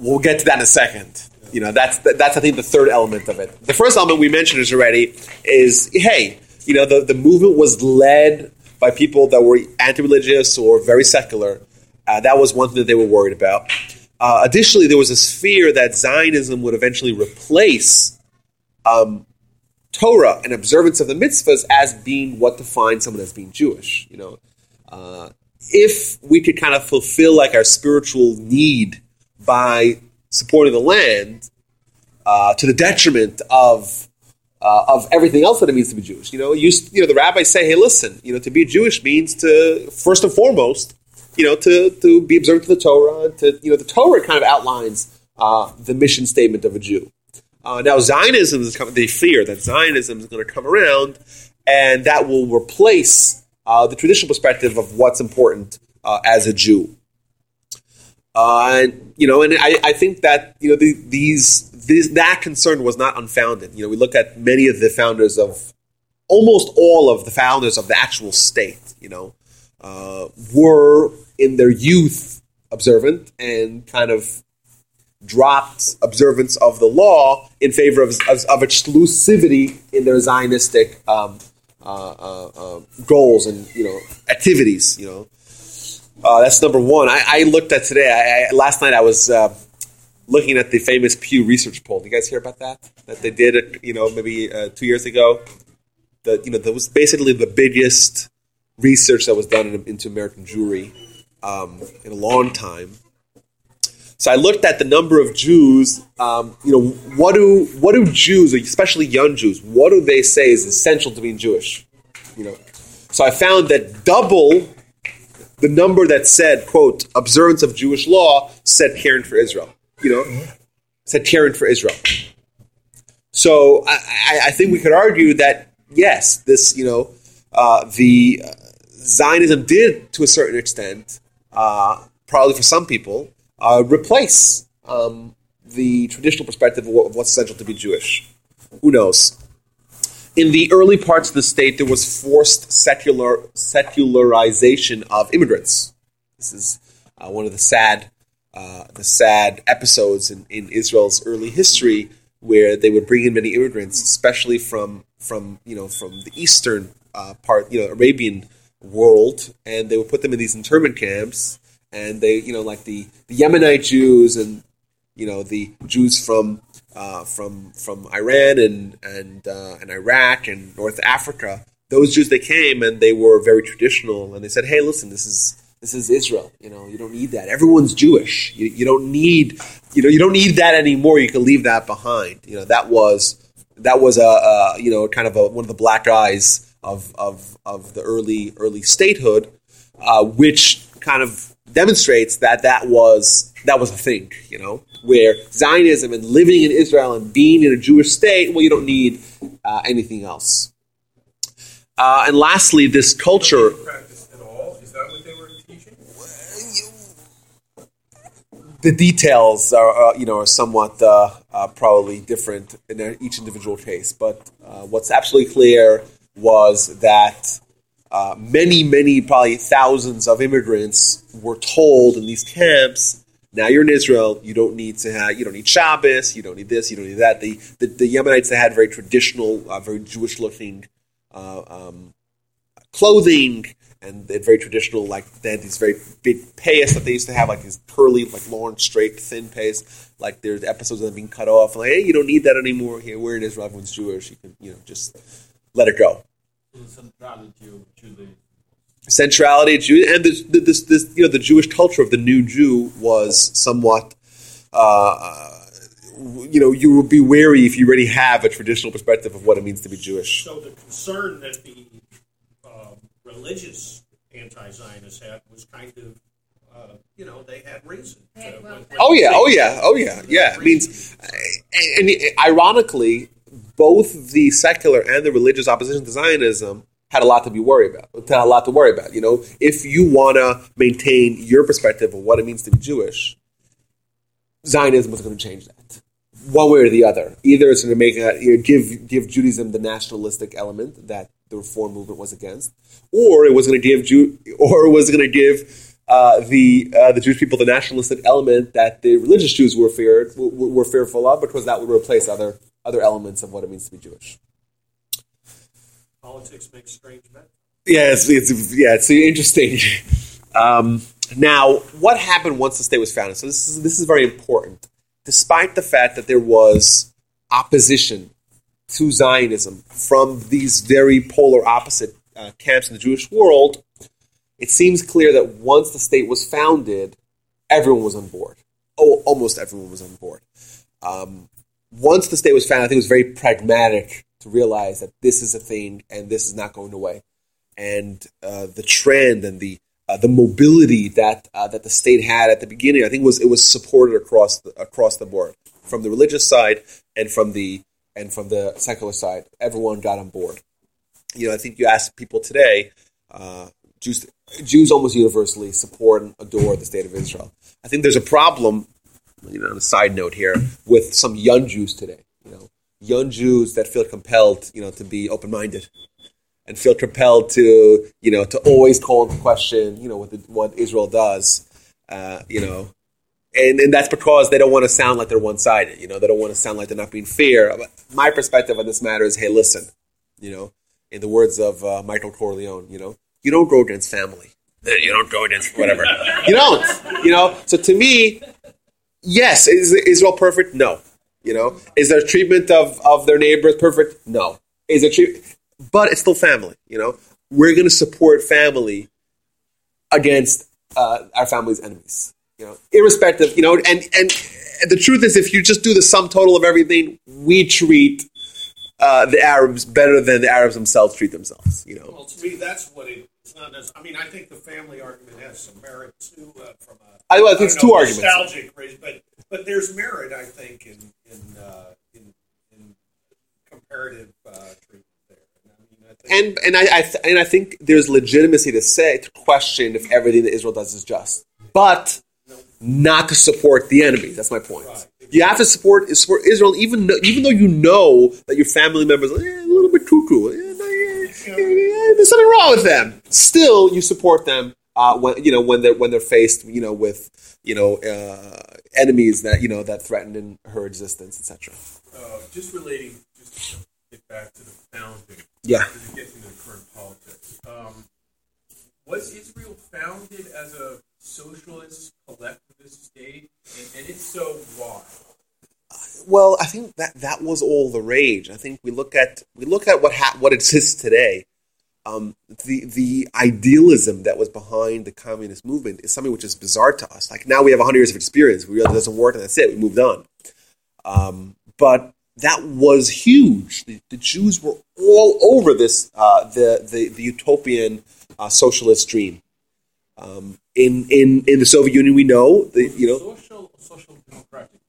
We'll get to that in a second. You know, that's that's I think the third element of it. The first element we mentioned is already is hey, you know, the, the movement was led by people that were anti-religious or very secular. Uh, that was one thing that they were worried about. Uh, additionally, there was this fear that Zionism would eventually replace um, Torah and observance of the mitzvahs as being what defines someone as being Jewish. You know, uh, if we could kind of fulfill like our spiritual need by supporting the land uh, to the detriment of uh, of everything else that it means to be Jewish. You know, you, you know the rabbis say, hey, listen, you know, to be Jewish means to first and foremost, you know, to to be observant to the Torah. To you know, the Torah kind of outlines uh, the mission statement of a Jew. Uh, now, Zionism is coming, they fear that Zionism is going to come around and that will replace uh, the traditional perspective of what's important uh, as a Jew. Uh, and, you know, and I, I think that, you know, the, these, these, that concern was not unfounded. You know, we look at many of the founders of, almost all of the founders of the actual state, you know, uh, were in their youth observant and kind of dropped observance of the law in favor of, of, of exclusivity in their Zionistic um, uh, uh, uh, goals and you know activities. You know, uh, that's number one. I, I looked at today. I, I, last night I was looking at the famous Pew Research poll. Did you guys hear about that? That they did, you know, maybe uh, two years ago. That you know, that was basically the biggest research that was done in, into American Jewry um, in a long time so I looked at the number of Jews. Um, you know, what do what do Jews, especially young Jews, what do they say is essential to being Jewish? You know, so I found that double the number that said quote observance of Jewish law said caring for Israel. You know, said caring for Israel. So I, I think we could argue that yes, this you know uh, the uh, Zionism did to a certain extent, uh, probably for some people, uh, replace um, the traditional perspective of, what, of what's essential to be Jewish. Who knows? In the early parts of the state, there was forced secular secularization of immigrants. This is uh, one of the sad, uh, the sad episodes in, in Israel's early history, where they would bring in many immigrants, especially from from you know from the eastern uh, part, you know, Arabian world, and they would put them in these internment camps, and they, you know, like the, the Yemenite Jews and you know the Jews from uh, from from Iran and and uh, and Iraq and North Africa. Those Jews they came and they were very traditional and they said, "Hey, listen, this is this is Israel. You know, you don't need that. Everyone's Jewish. You, you don't need you know you don't need that anymore. You can leave that behind. You know that was that was a, a you know kind of a, one of the black eyes of of of the early early statehood, uh, which kind of demonstrates that that was that was a thing, you know, where Zionism and living in Israel and being in a Jewish state, well, you don't need uh, anything else. Uh, and lastly, this culture. The details are, uh, you know, are somewhat uh, uh, probably different in each individual case, but what's absolutely clear was that uh, many, many, probably thousands of immigrants were told in these camps Now you're in Israel. You don't need to have. You don't need Shabbos. You don't need this. You don't need that. The the, the Yemenites they had very traditional, uh, very Jewish looking uh, um, clothing, and they had very traditional like they had these very big payas that they used to have, like these curly, like long, straight, thin payas. Like there's episodes of them being cut off. Like hey, you don't need that anymore. Here we're in Israel. Everyone's Jewish. You can you know just let it go. The centrality of Judaism. Centrality of Jew and this, this, this, you know the Jewish culture of the new Jew was somewhat. Uh, you know, you would be wary if you already have a traditional perspective of what it means to be Jewish. So the concern that the um, religious anti-Zionists had was kind of, uh, you know, they had reason. to- well, Oh yeah, oh yeah, oh yeah, yeah. It means, and, and ironically, both the secular and the religious opposition to Zionism had a lot to be worried about. Had a lot to worry about. You know, if you want to maintain your perspective of what it means to be Jewish, Zionism was going to change that, one way or the other. Either it's going to make a, know, give give Judaism the nationalistic element that the Reform movement was against, or it was going to give Jew, or it was going to give uh, the uh, the Jewish people the nationalistic element that the religious Jews were feared were, were fearful of, because that would replace other other elements of what it means to be Jewish. Politics makes strange men. Yeah, it's, it's yeah, it's interesting. Um, now, what happened once the state was founded? So this is this is very important. Despite the fact that there was opposition to Zionism from these very polar opposite uh, camps in the Jewish world, it seems clear that once the state was founded, everyone was on board. Oh, almost everyone was on board. Um, once the state was founded, I think it was very pragmatic to realize that this is a thing and this is not going away and uh, the trend and the uh, the mobility that uh, that the state had at the beginning, I think was it was supported across the, across the board from the religious side and from the and from the secular side. Everyone got on board. You know, I think you ask people today, uh, Jews Jews almost universally support and adore the state of Israel. I think there's a problem. You know, on a side note here, with some young Jews today. You know, young Jews that feel compelled, you know, to be open minded and feel compelled to you know to always call into question you know what the, what Israel does uh, you know. And and that's because they don't want to sound like they're one sided you know. They don't want to sound like they're not being fair. But my perspective on this matter is hey listen you know in the words of uh, Michael Corleone you know you don't go against family. You don't go against whatever. You don't you know. So to me yes is Israel perfect no you know is their treatment of of their neighbors perfect no is it treat but it's still family. You know, we're going to support family against uh, our family's enemies. You know, irrespective. You know, and and the truth is, if you just do the sum total of everything, we treat uh, the Arabs better than the Arabs themselves treat themselves. You know, Well, to me, that's what it, it's not. As, I mean, I think the family argument has some merit too. Uh, from a, I- well, I think it's two arguments. nostalgic but but there's merit, I think, in in uh, in, in comparative uh, treatment there. And, I mean, I think, and and I, I th- and I think there's legitimacy to say to question if everything that Israel does is just, but not to support the enemy. That's my point. You have to support support Israel, even though, even though you know that your family members are eh, a little bit cuckoo. Eh, eh, eh, There's something wrong with them. Still, you support them uh, when you know when they're when they're faced you know with you know uh, enemies that you know that threaten her existence, etc. Uh, just relating, just to get back to the founding. Yeah. Because it gets into the current politics. Um, was Israel founded as a socialist, collectivist state? And, and if so, why? Well, I think that that was all the rage. I think we look at we look at what ha- what exists today. Um, the the idealism that was behind the communist movement is something which is bizarre to us. Like now we have hundred years of experience. We realize it doesn't work, and that's it. We moved on. Um, but that was huge. The, the Jews were all over this uh, the, the the utopian uh, socialist dream. Um, in in in the Soviet Union, we know the you know social social democratic.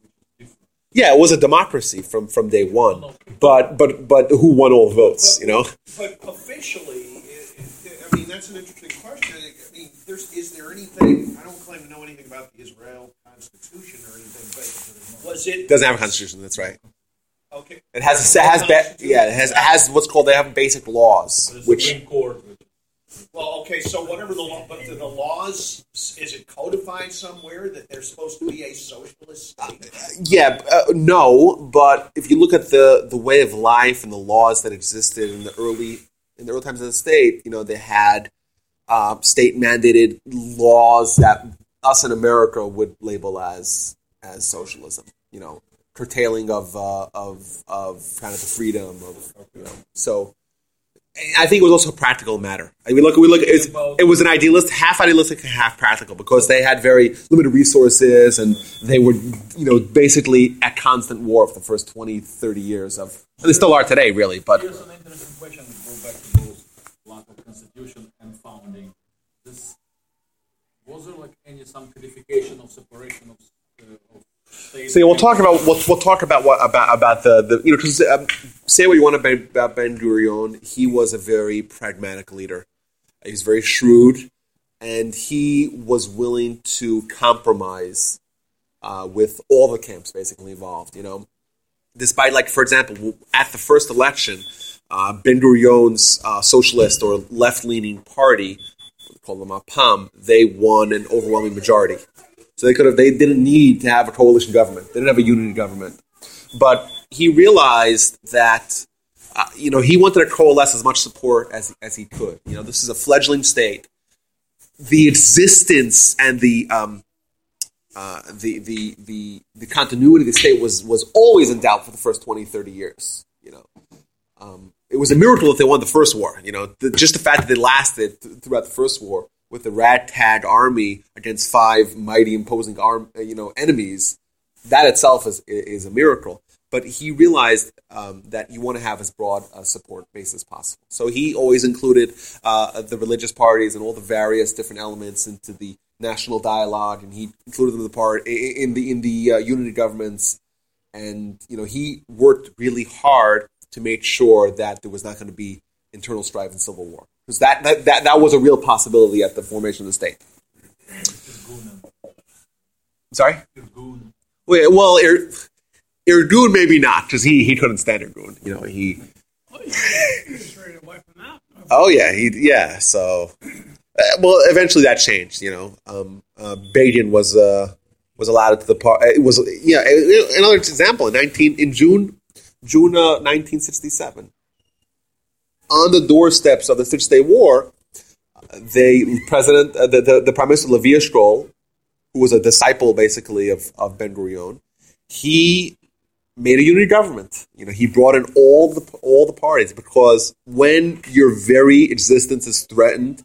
Yeah, it was a democracy from, from day one, but but but who won all the votes? You know, but officially, it, it, I mean, that's an interesting question. I mean, there's is there anything? I don't claim to know anything about the Israel Constitution or anything, but was it it doesn't have a constitution. That's right. okay? It has it has ba- yeah, it has it has what's called they have basic laws, The which Supreme Court, which Well, okay, so whatever the law, but the, laws, is it codified somewhere that they're supposed to be a socialist state? Yeah, uh, no, but if you look at the the way of life and the laws that existed in the early in the early times of the state, you know, they had uh, state mandated laws that us in America would label as as socialism. You know, curtailing of uh, of of kind of the freedom of you know. So I think it was also a practical matter. I mean, look, we look. It was, it was an idealist, half idealistic, half practical, because they had very limited resources, and they were, you know, basically at constant war for the first 20, 30 years of. And they still are today, really. But here's an interesting question. Go back to those lack of constitution and founding. This was there like any some codification of separation of, uh, of so yeah, we'll talk about we'll, we'll talk about what about about the, the you know because um, say what you want about, Ben Gurion, he was a very pragmatic leader. He was very shrewd, and he was willing to compromise uh, with all the camps basically involved. You know, despite like for example, at the first election, uh, Ben Gurion's uh, socialist or left leaning party, called the Mapam, they won an overwhelming majority. So they could have they didn't need to have a coalition government. They didn't have a unity government. But he realized that uh, you know he wanted to coalesce as much support as as he could. You know, this is a fledgling state. The existence and the um, uh, the, the the the continuity of the state was was always in doubt for the first 20, 30 years. You know, um, it was a miracle that they won the first war. You know, the, just the fact that they lasted th- throughout the first war with a ragtag army against five mighty imposing arm, uh, you know, enemies, that itself is is a miracle. But he realized um, that you want to have as broad a support base as possible. So he always included uh, the religious parties and all the various different elements into the national dialogue, and he included them in the part in the in the uh, unity governments. And you know, he worked really hard to make sure that there was not going to be internal strife and civil war because that, that, that, that was a real possibility at the formation of the state. Sorry? Well, Ir- Irgun maybe not because he, he couldn't stand Irgun. You know, he. Oh yeah, he yeah. So, uh, well, eventually that changed. You know, um, uh, Begin was uh, was allowed to the part. It was yeah. Another example in nineteen in June June uh, nineteen sixty seven on the doorsteps of the Six Day War, the president, uh, the, the, the, prime minister Levi Eshkol, who was a disciple basically of, of Ben Gurion, he made a unity government. You know, he brought in all the all the parties because when your very existence is threatened,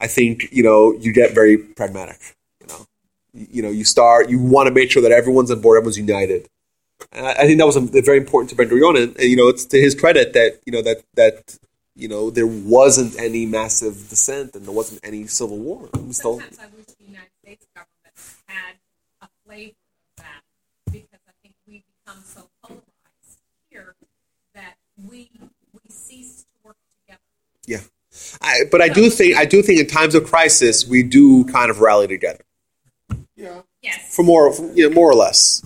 I think you know you get very pragmatic. You know, you, you know you start you want to make sure that everyone's on board, everyone's united. And I, I think that was a, very important to Ben and, you know it's to his credit that you know that that you know, there wasn't any massive dissent and there wasn't any civil war. Sometimes I wish the United States government had a flavor of that because I think we become so polarized here that we we cease to work together. Yeah. I, but I do think I do think in times of crisis we do kind of rally together. Yeah. Yes. For more, for, you know, more or less.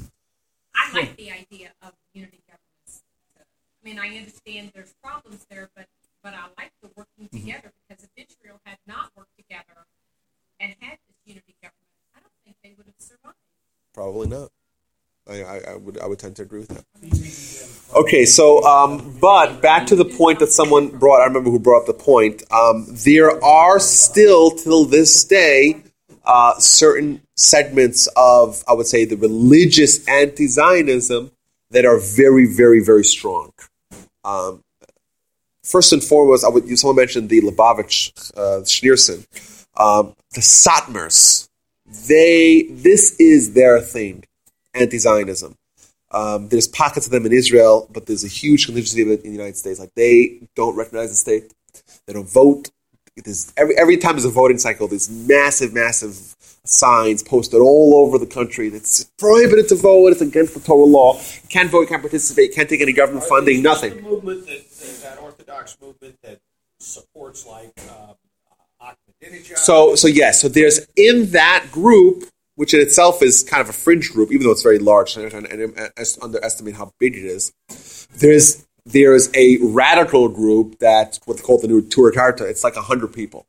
I like the idea of unity governments. I mean, I understand there's problems there, but but I like the working mm-hmm. together because if Israel had not worked together and had this unity government, I don't think they would have survived. Probably not. I, I, would I would tend to agree with that. Okay, so um, but back to the point that someone brought. I remember who brought up the point. Um, there are still till this day uh, certain segments of I would say the religious anti-Zionism that are very very very strong. Um, first and foremost, I would, someone mentioned the Lubavitch uh, Schneerson, um, the Satmars. They, this is their thing, anti-Zionism. Um, there's pockets of them in Israel, but there's a huge contingency of it in the United States. Like they don't recognize the state, they don't vote. There's, every every time there's a voting cycle, there's massive, massive signs posted all over the country. It's prohibited to vote. It's against the Torah law. can't vote. Can't participate. Can't take any government funding. Nothing. movement that Orthodox movement that supports like uh, So, so yes, so there's in that group, which in itself is kind of a fringe group, even though it's very large, and, and, and underestimate how big it is. There's there's a radical group that's what they call the Neturei Karta. It's like hundred people.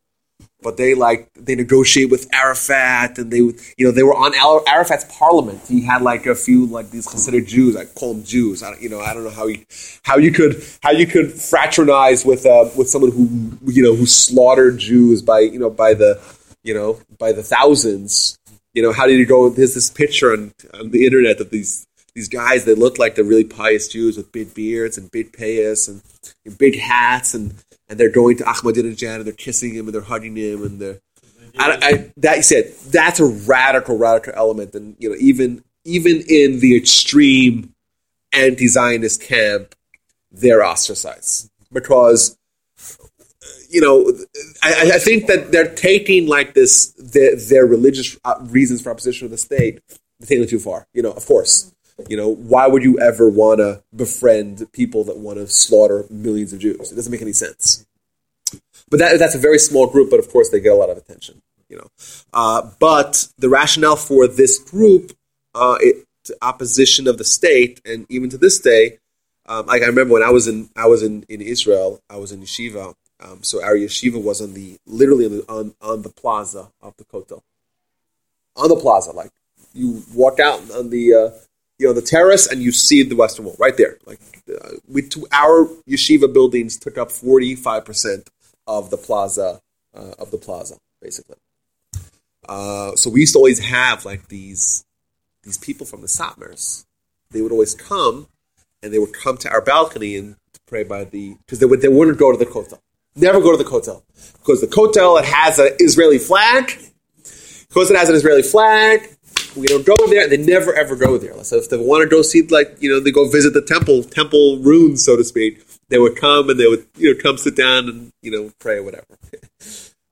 but they like they negotiate with Arafat, and they you know they were on Arafat's parliament. He had like a few like these considered Jews, I call them Jews. I, you know, I don't know how you how you could how you could fraternize with uh, with someone who you know who slaughtered Jews by you know by the you know by the thousands. You know, how did you go? There's this picture on, on the internet of these these guys that look like they're really pious Jews with big beards and big payas and, and big hats and and they're going to Ahmadinejad and they're kissing him and they're hugging him and they're I, I, that you said that's a radical radical element and you know even even in the extreme anti-Zionist camp they're ostracized because you know I, I think that they're taking like this their, their religious uh, reasons for opposition to the state they're taking it too far you know of course you know, why would you ever want to befriend people that want to slaughter millions of Jews? It doesn't make any sense. But that, that's a very small group, but of course they get a lot of attention. You know, uh, but the rationale for this group, uh, it, opposition of the state, and even to this day, um, like I remember when I was in I was in, in Israel, I was in yeshiva. Um, so our yeshiva was on the literally on on, the plaza of the Kotel, on the plaza. Like you walk out on the uh, you know the terrace and you see the Western Wall right there. Like uh, we, our yeshiva buildings took up forty five percent of the plaza uh, of the plaza basically. Uh, so we used to always have like these these people from the Satmars. They would always come and they would come to our balcony and pray by the because they would they wouldn't go to the kotel. Never go to the kotel because the kotel it has an Israeli flag. Because it has an Israeli flag, we don't go there, they never ever go there. So if they want to go see, like you know, they go visit the temple, temple ruins, so to speak. They would come and they would you know come sit down and you know pray or whatever.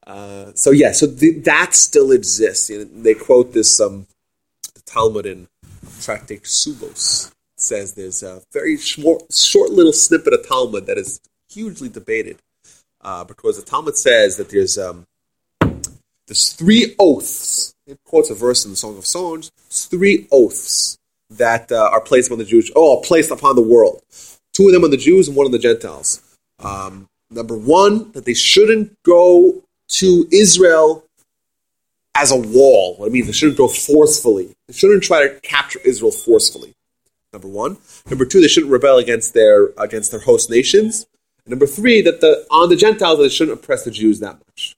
Uh, so yeah, so that still exists. You know, they quote this um, Talmud in Tractate Kesubos it says there's a very short, short little snippet of Talmud that is hugely debated uh, because the Talmud says that there's um, there's three oaths it quotes a verse in the Song of Songs, three oaths that uh, are placed upon the Jews, oh, placed upon the world. Two of them on the Jews and one on the Gentiles. Um, number one, that they shouldn't go to Israel as a wall. What I mean, they shouldn't go forcefully. They shouldn't try to capture Israel forcefully. Number one. Number two, they shouldn't rebel against their against their host nations. And number three, that the on the Gentiles they shouldn't oppress the Jews that much.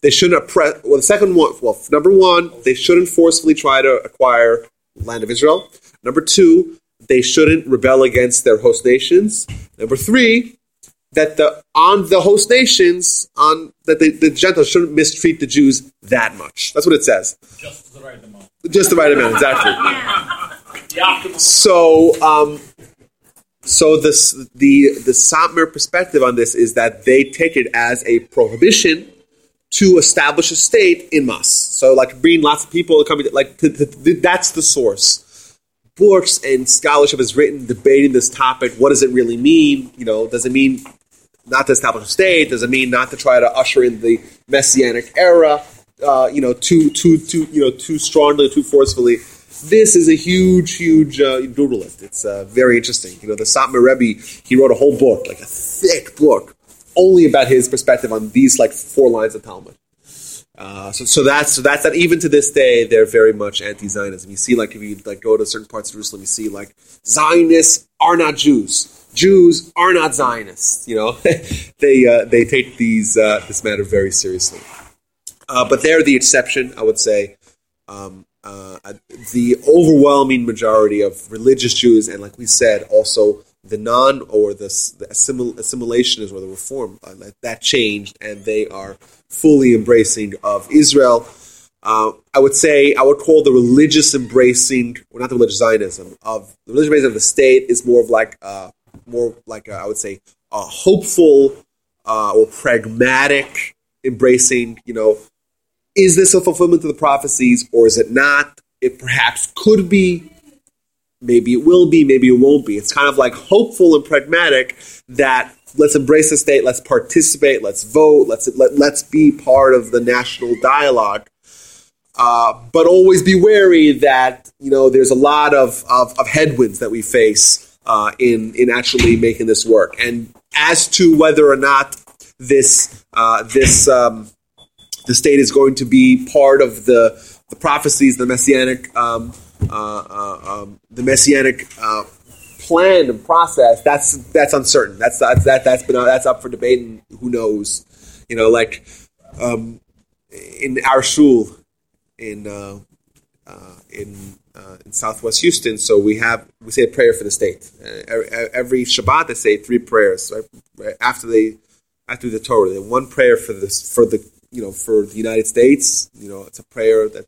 They shouldn't oppress. Well, the second one. Well, number one, they shouldn't forcefully try to acquire land of Israel. Number two, they shouldn't rebel against their host nations. Number three, that the on the host nations on that the, the Gentiles shouldn't mistreat the Jews that much. That's what it says. Just the right amount. Just the right amount, exactly. so, um, so this the the Satmar perspective on this is that they take it as a prohibition to establish a state in mass. So, like bringing lots of people coming, like to, to, to, that's the source. Books and scholarship is written debating this topic. What does it really mean? You know, does it mean not to establish a state? Does it mean not to try to usher in the messianic era? Uh, you know, too, too, too, you know, too strongly, too forcefully. This is a huge, huge uh. It's uh, very interesting. You know, the Satmar Rebbe, he wrote a whole book, like a thick book, only about his perspective on these like four lines of Talmud. Uh, so, so that's so that's that. Even to this day, they're very much anti-Zionism. You see, like if you like go to certain parts of Jerusalem, you see like Zionists are not Jews. Jews are not Zionists. You know, they uh, they take these uh, this matter very seriously. Uh, but they're the exception, I would say. Um, uh, the overwhelming majority of religious Jews, and like we said, also the non or the, the assimil- assimilationist or the reform uh, that changed, and they are fully embracing of Israel. Uh, I would say I would call the religious embracing, well, not the religious Zionism of the religious embracing of the state is more of like uh, more like a, I would say a hopeful uh, or pragmatic embracing. You know, is this a fulfillment of the prophecies or is it not? It perhaps could be maybe it will be, maybe it won't be. It's kind of like hopeful and pragmatic that let's embrace the state, let's participate, let's vote, let's let, let's be part of the national dialogue. Uh, but always be wary that you know there's a lot of, of, of headwinds that we face uh, in in actually making this work. And as to whether or not this uh, this um, the state is going to be part of the the prophecies, the messianic um, uh, uh, um, the messianic uh, plan and process. That's that's uncertain. That's that's that that's been that's up for debate, and who knows? You know, like um, in our shul in uh, uh, in uh, in Southwest Houston. So we have we say a prayer for the state every Shabbat. They say three prayers right? after they after the Torah. They one prayer for this for the you know for the United States. You know, it's a prayer that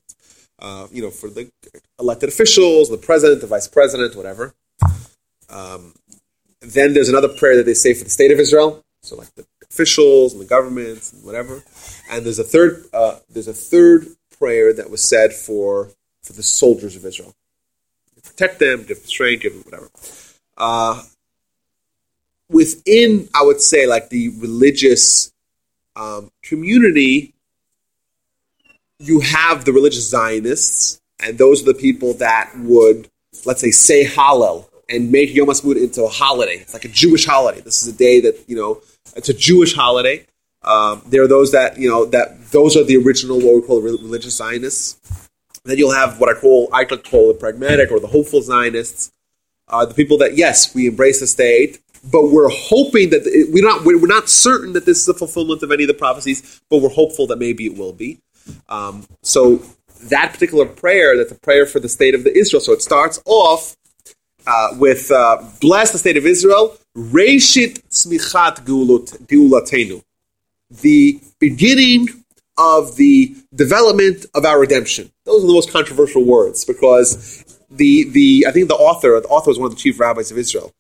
uh, you know for the elected officials, the president, the vice president, whatever. Um, then there's another prayer that they say for the state of Israel. So like the officials and the governments and whatever. And there's a third uh, there's a third prayer that was said for for the soldiers of Israel. Protect them, give them strength, give them whatever. Uh, within, I would say, like the religious um, community, you have the religious Zionists, and those are the people that would, let's say, say Hallel and make Yom Ha'atzmaut into a holiday. It's like a Jewish holiday. This is a day that you know it's a Jewish holiday. Um, there are those that you know that those are the original what we call religious Zionists. Then you'll have what I call I could call the pragmatic or the hopeful Zionists, uh, the people that yes we embrace the state, but we're hoping that it, we're not we're not certain that this is the fulfillment of any of the prophecies, but we're hopeful that maybe it will be. Um, so that particular prayer, that's a prayer for the state of the Israel. So it starts off uh, with uh, bless the state of Israel, Reishit Tzmichat Geulatenu, the beginning of the development of our redemption. Those are the most controversial words because the the I think the author the author was one of the chief rabbis of Israel.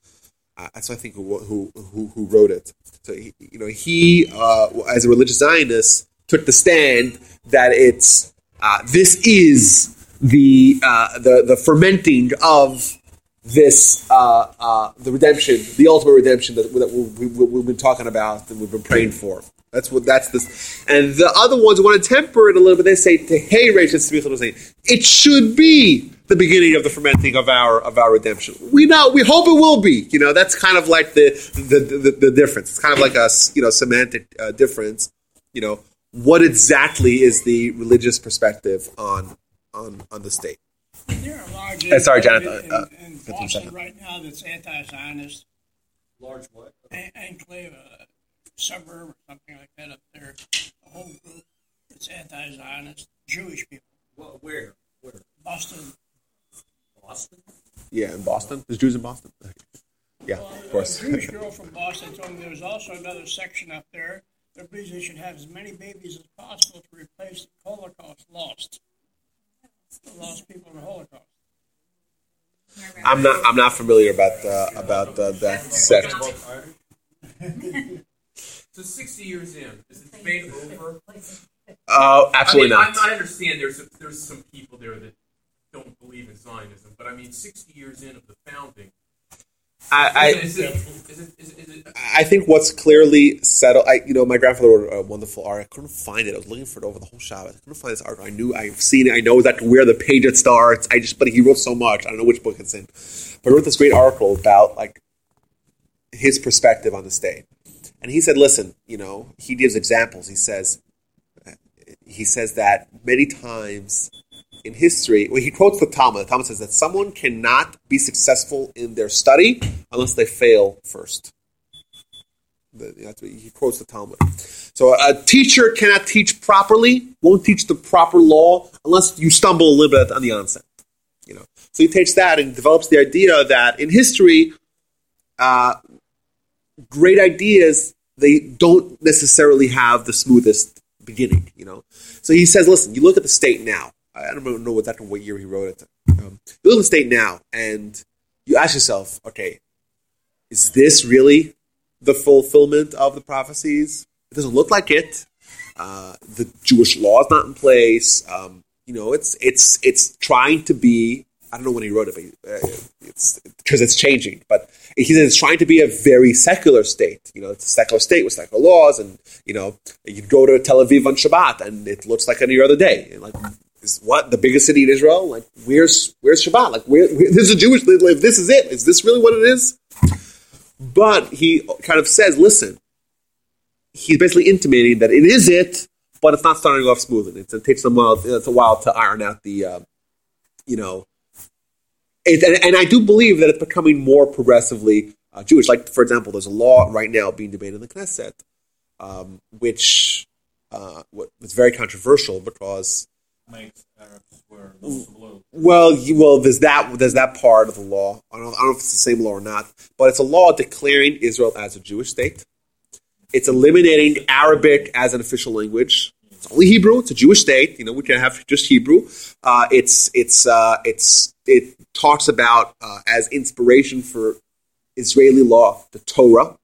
Uh, that's I think who, who who who wrote it. So he, you know he uh, as a religious Zionist took the stand that it's uh, this is the uh, the the fermenting of this uh, uh, the redemption, the ultimate redemption that, that we, we, been talking about and we've been praying for. That's what that's this. And the other ones want to temper it a little bit. They say to hey reishit before saying it should be the beginning of the fermenting of our of our redemption. We know we hope it will be. You know that's kind of like the the, the, the difference. It's kind of like a you know semantic uh, difference. You know what exactly is the religious perspective on on on the state? There are large uh, sorry, Jonathan. In, uh, in Boston right now that's anti-Zionist. Large what? enclave, a suburb or something like that up there. A whole group that's anti-Zionist, Jewish people. Well, where? Where? Boston. Boston? Yeah, in Boston. There's Jews in Boston. Yeah, well, of course. A Jewish girl from Boston told me there was also another section up there that believes they should have as many babies as possible to replace the Holocaust lost The lost people in the Holocaust. I'm not. I'm not familiar about uh, about uh, that sect. so 60 years in, is the debate over? Uh, absolutely I mean, not. I, I understand there's a, there's some people there that don't believe in Zionism, but I mean, 60 years in of the founding, I, I, think what's clearly settled. I, you know, my grandfather wrote a wonderful article. I couldn't find it. I was looking for it over the whole Shabbat. I couldn't find this article. I knew I've seen it. I know that where the page it starts. I just, but he wrote so much. I don't know which book it's in. But he wrote this great article about like his perspective on the state, and he said, "Listen, you know," he gives examples. He says, he says that many times in history, well, he quotes the Talmud. The Talmud says that someone cannot be successful in their study unless they fail first. He quotes the Talmud. So a teacher cannot teach properly, won't teach the proper law unless you stumble a little bit on the onset. You know, so he takes that and develops the idea that in history, uh, great ideas they don't necessarily have the smoothest beginning. You know, so he says, listen, you look at the state now. I don't know what exactly what year he wrote it. Um, you live in the state now, and you ask yourself, okay, is this really the fulfillment of the prophecies? It doesn't look like it. Uh, the Jewish law is not in place. Um, you know, it's it's it's trying to be. I don't know when he wrote it, but uh, it's because it's changing. But he says it's trying to be a very secular state. You know, it's a secular state with secular laws, and you know, you go to Tel Aviv on Shabbat, and it looks like any other day. Like is what the biggest city in Israel? Like, where's where's Shabbat? Like, where, where this is a Jewish. This is it. Is this really what it is? But he kind of says, listen, he's basically intimating that it is it, but it's not starting off smoothly. It's, it takes a while. It's a while to iron out the, uh, you know, it, and, and, I do believe that it's becoming more progressively uh, Jewish. Like, for example, there's a law right now being debated in the Knesset, um, which uh, was very controversial because makes Arabs wear blue. Well, you, well, there's that there's that part of the law. I don't, I don't know if it's the same law or not, but it's a law declaring Israel as a Jewish state. It's eliminating Arabic as an official language. It's only Hebrew. It's a Jewish state. You know, we can have just Hebrew. Uh, it's it's uh, it's it talks about uh, as inspiration for Israeli law the Torah.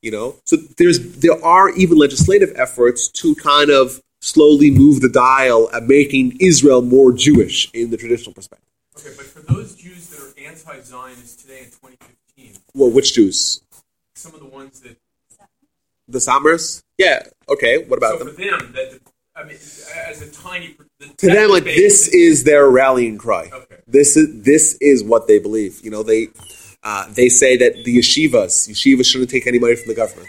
You know, so there's there are even legislative efforts to kind of slowly move the dial at making Israel more Jewish in the traditional perspective. Okay, but for those Jews that are anti-Zionist today in 2015, well, which Jews? Some of the ones that the Satmars. Yeah. Okay. What about so them? For them, that I mean, as a tiny to them, like this is their rallying cry. Okay. This is this is what they believe. You know, they uh, they say that the yeshivas yeshivas shouldn't take any money from the government.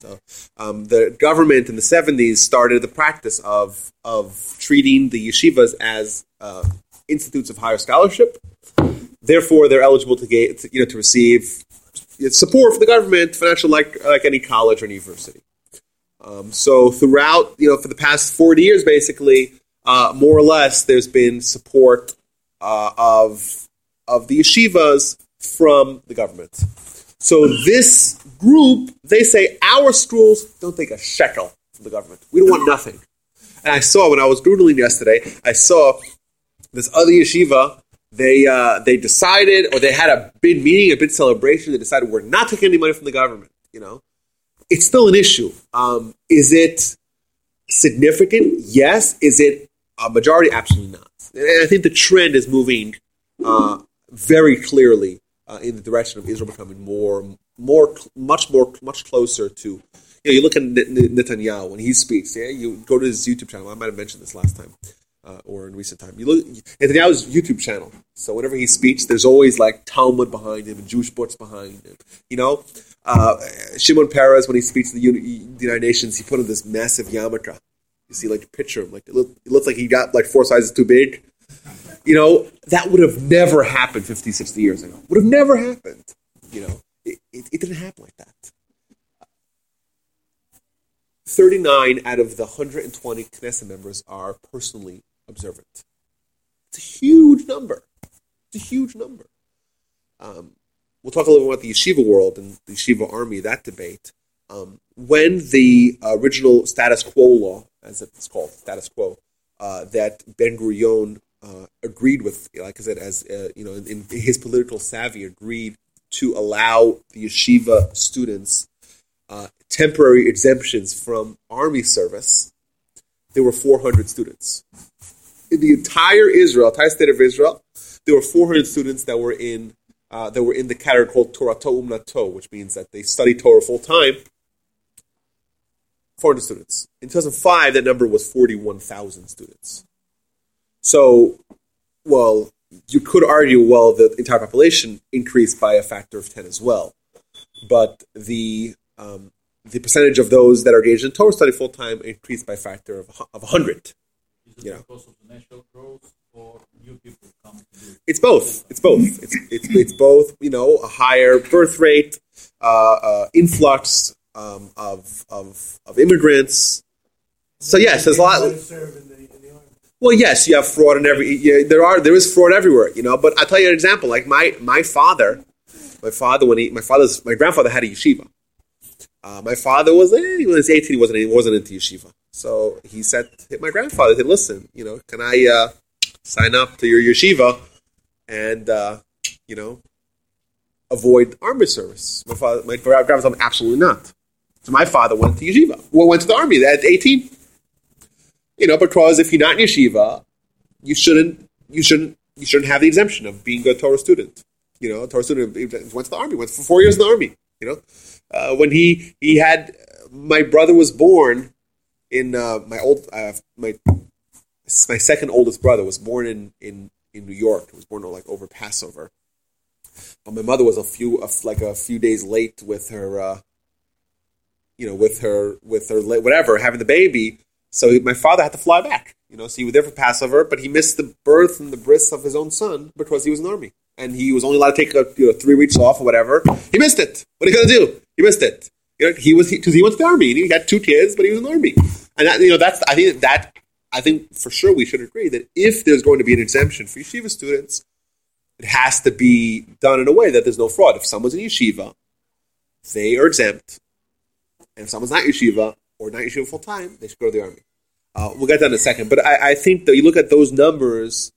So, um, the government in the 70s started the practice of, of treating the yeshivas as uh, institutes of higher scholarship. Therefore, they're eligible to get, you know, to receive support from the government, financial, like like any college or university. Um, so throughout, you know, for the past 40 years, basically, uh, more or less, there's been support uh, of of the yeshivas from the government. So this group, they say our schools don't take a shekel from the government. We don't want nothing. And I saw when I was doodling yesterday, I saw this other yeshiva. They uh, they decided, or they had a big meeting, a big celebration. They decided we're not taking any money from the government. You know, it's still an issue. Um, is it significant? Yes. Is it a majority? Absolutely not. And I think the trend is moving uh, very clearly uh, in the direction of Israel becoming more, more, much more, much closer to. You, know, you look at Netanyahu when he speaks. Yeah, you go to his YouTube channel. I might have mentioned this last time. Uh, or in recent time, you look Netanyahu's YouTube channel. So whenever he speaks, there's always like Talmud behind him and Jewish books behind him. You know, uh, Shimon Peres when he speaks to the, United Nations, he put on this massive yarmulke. You see, like a picture him, like it, look, it looks like he got like four sizes too big. You know, that would have never happened 50, 60 years ago. Would have never happened. You know, it, it, it didn't happen like that. 39 out of the 120 Knesset members are personally observant. It's a huge number. It's a huge number. Um, we'll talk a little bit about the yeshiva world and the yeshiva army, that debate. Um, when the original status quo law, as it's called, status quo, uh, that Ben Gurion uh, agreed with, like I said, as uh, you know, in, in, his political savvy, agreed to allow the yeshiva students uh, temporary exemptions from army service. There were 400 students in the entire Israel, entire state of Israel. There were 400 students that were in uh, that were in the category called Torato Umanuto, which means that they study Torah full time. 400 students. In 2005, that number was 41,000 students. So, well, you could argue, well, the entire population increased by a factor of 10 as well. But the um, the percentage of those that are engaged in Torah study full time increased by a factor of, of 100. You know. because of the natural growth or new people come to do it? It's both. It's both. It's, it's, it's both, you know, a higher birth rate, uh, uh, influx um, of, of, of immigrants. So, yes, there's a lot. Well, yes, you have fraud in every. Yeah, there are there is fraud everywhere, you know. But I'll tell you an example. Like my my father, my father when he my father's my grandfather had a yeshiva. Uh, my father was eh, he was eighteen. He wasn't he wasn't into yeshiva. So he said to my grandfather, "Hey, listen, you know, can I uh, sign up to your yeshiva and uh, you know avoid army service?" My father, my grandfather "Absolutely not." So my father went to yeshiva. Well, went to the army at eighteen. You know, because if you're not in yeshiva, you shouldn't you shouldn't you shouldn't have the exemption of being a Torah student. You know, a Torah student went to the army, went for four years in the army. You know, uh, when he he had my brother was born in uh, my old uh, my my second oldest brother was born in in in New York. He was born like over Passover, but my mother was a few like a few days late with her uh, you know, with her, with her, whatever, having the baby. So my father had to fly back. You know, so he was there for Passover, but he missed the birth and the bris of his own son because he was in the army, and he was only allowed to take a, you know, three weeks off or whatever. He missed it. What are you going to do? He missed it. You know, he was because he, he, went to the army and he had two kids, but he was in the army, and that, you know that's I think that I think for sure we should agree that if there's going to be an exemption for yeshiva students, it has to be done in a way that there's no fraud. If someone's in yeshiva, they are exempt, and if someone's not yeshiva or not yeshiva full time, they should go to the army. Uh, we'll get that in a second, but I, I think that you look at those numbers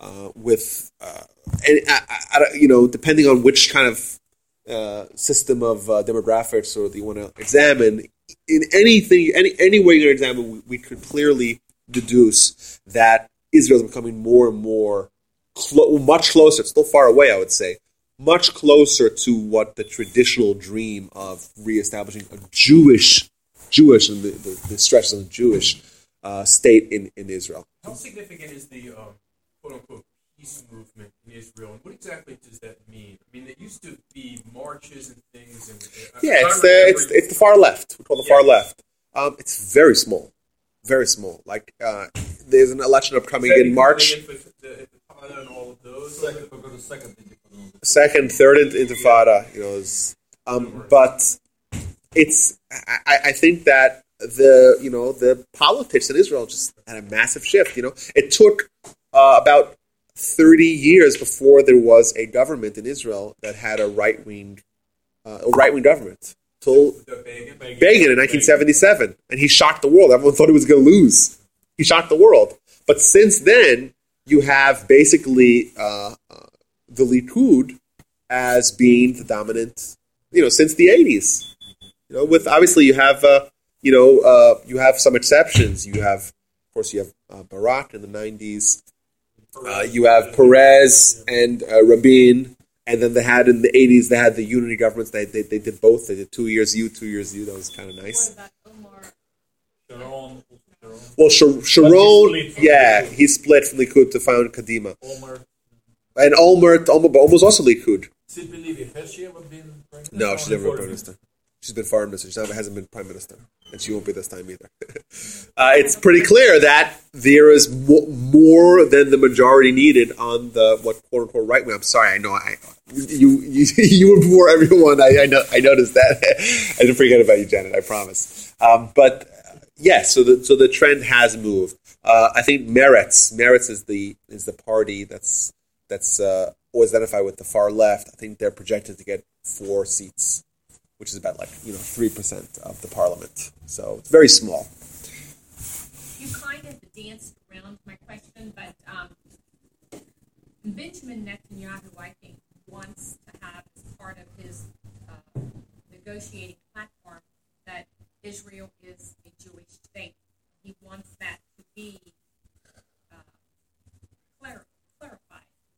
uh, with, uh, and I, I, you know, depending on which kind of uh, system of uh, demographics or that you want to examine, in anything, any any way you're examine, we, we, could clearly deduce that Israel is becoming more and more, clo- much closer, still far away, I would say, much closer to what the traditional dream of reestablishing a Jewish, Jewish, and the, the, the stretches of Jewish uh, state in, in Israel. How significant is the um, quote unquote peace movement in Israel, and what exactly does that mean? I mean, there used to be marches and things, and uh, yeah, it's the it's, it's the far left. We call the yeah. far left. Um, it's very small, very small. Like uh, there's an election upcoming in March. Second, third intifada, you know, is, um, but it's. I, I think that the you know the politics in Israel just had a massive shift. You know, it took uh, about thirty years before there was a government in Israel that had a right wing uh, a right wing government. Till Begin, Begin in 1977, and he shocked the world. Everyone thought he was going to lose. He shocked the world. But since then, you have basically uh, uh the Likud as being the dominant. You know, since the 80s. You know, with obviously you have uh, you know, uh, you have some exceptions. You have, of course, you have uh, Barak in the 90s. Uh, you have Peres and uh, Rabin. And then they had in the 80s, they had the unity governments. They, they, they did both. They did two years you, two years you. That was kind of nice. Well, Shar- Sharon, yeah, he split from Likud to found Kadima. And Olmert, Olmert was also Likud. No, she's never been prime minister. She's been foreign minister. She hasn't been prime minister and she won't be this time either. uh, it's pretty clear that there is mo- more than the majority needed on the what quote unquote right wing. I'm sorry, I know I you you, you were before everyone. I, I know I noticed that. I didn't forget about you, Janet. I promise. Um, but yes, so the so the trend has moved. Uh, I think Meretz Meretz is the is the party that's that's uh, always identified with the far left. I think they're projected to get four seats which is about like you know three percent of the parliament. So it's very small. You kind of danced around my question, but um, Benjamin Netanyahu, I think, wants to have as part of his uh, negotiating platform that Israel is a Jewish state. He wants that to be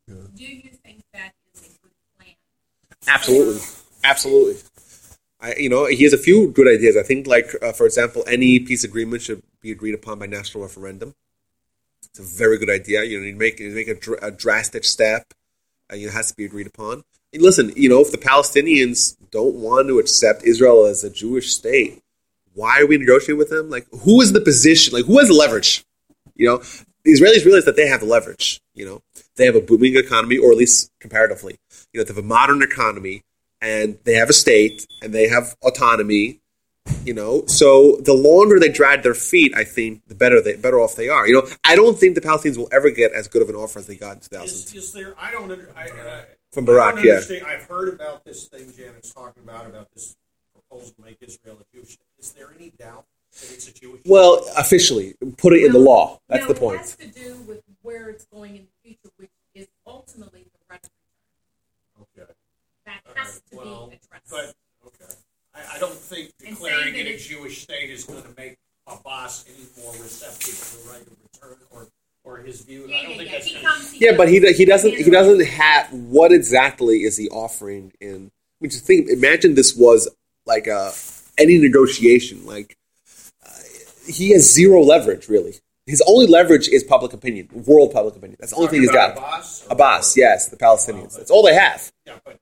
Yeah. Do you think that is a good plan? Absolutely, absolutely. I, you know, he has a few good ideas. I think, like uh, for example, any peace agreement should be agreed upon by national referendum. It's a very good idea. You know, you make you make a, dr- a drastic step. Uh, you know, it has to be agreed upon. And listen, you know, if the Palestinians don't want to accept Israel as a Jewish state, why are we negotiating with them? Like, who is the position? Like, who has the leverage? You know, the Israelis realize that they have the leverage. You know, they have a booming economy, or at least comparatively. You know, they have a modern economy and they have a state and they have autonomy you know so the longer they drag their feet i think the better they better off they are you know i don't think the palestinians will ever get as good of an offer as they got in 2000 is, is there i don't under, I, uh, I, from barak yeah i've heard about this thing janet's talking about about this proposal to make israel a jewish is there any doubt that it's a jewish well officially put it in the law. That's no, the point. it has to do with where it's going in the future which is ultimately that has to well, be addressed. But okay, I, I don't think declaring it a Jewish state is going to make Abbas any more receptive to the right of return or or his view. Yeah, I don't yeah, think yeah. that's He comes, he yeah but he he doesn't he doesn't have what exactly is he offering in I mean just think imagine this was like a any negotiation like he has zero leverage really his only leverage is public opinion, world public opinion. That's the only thing he's got. Abbas, Abbas, yes, the Palestinians. That's all they have. Yeah, but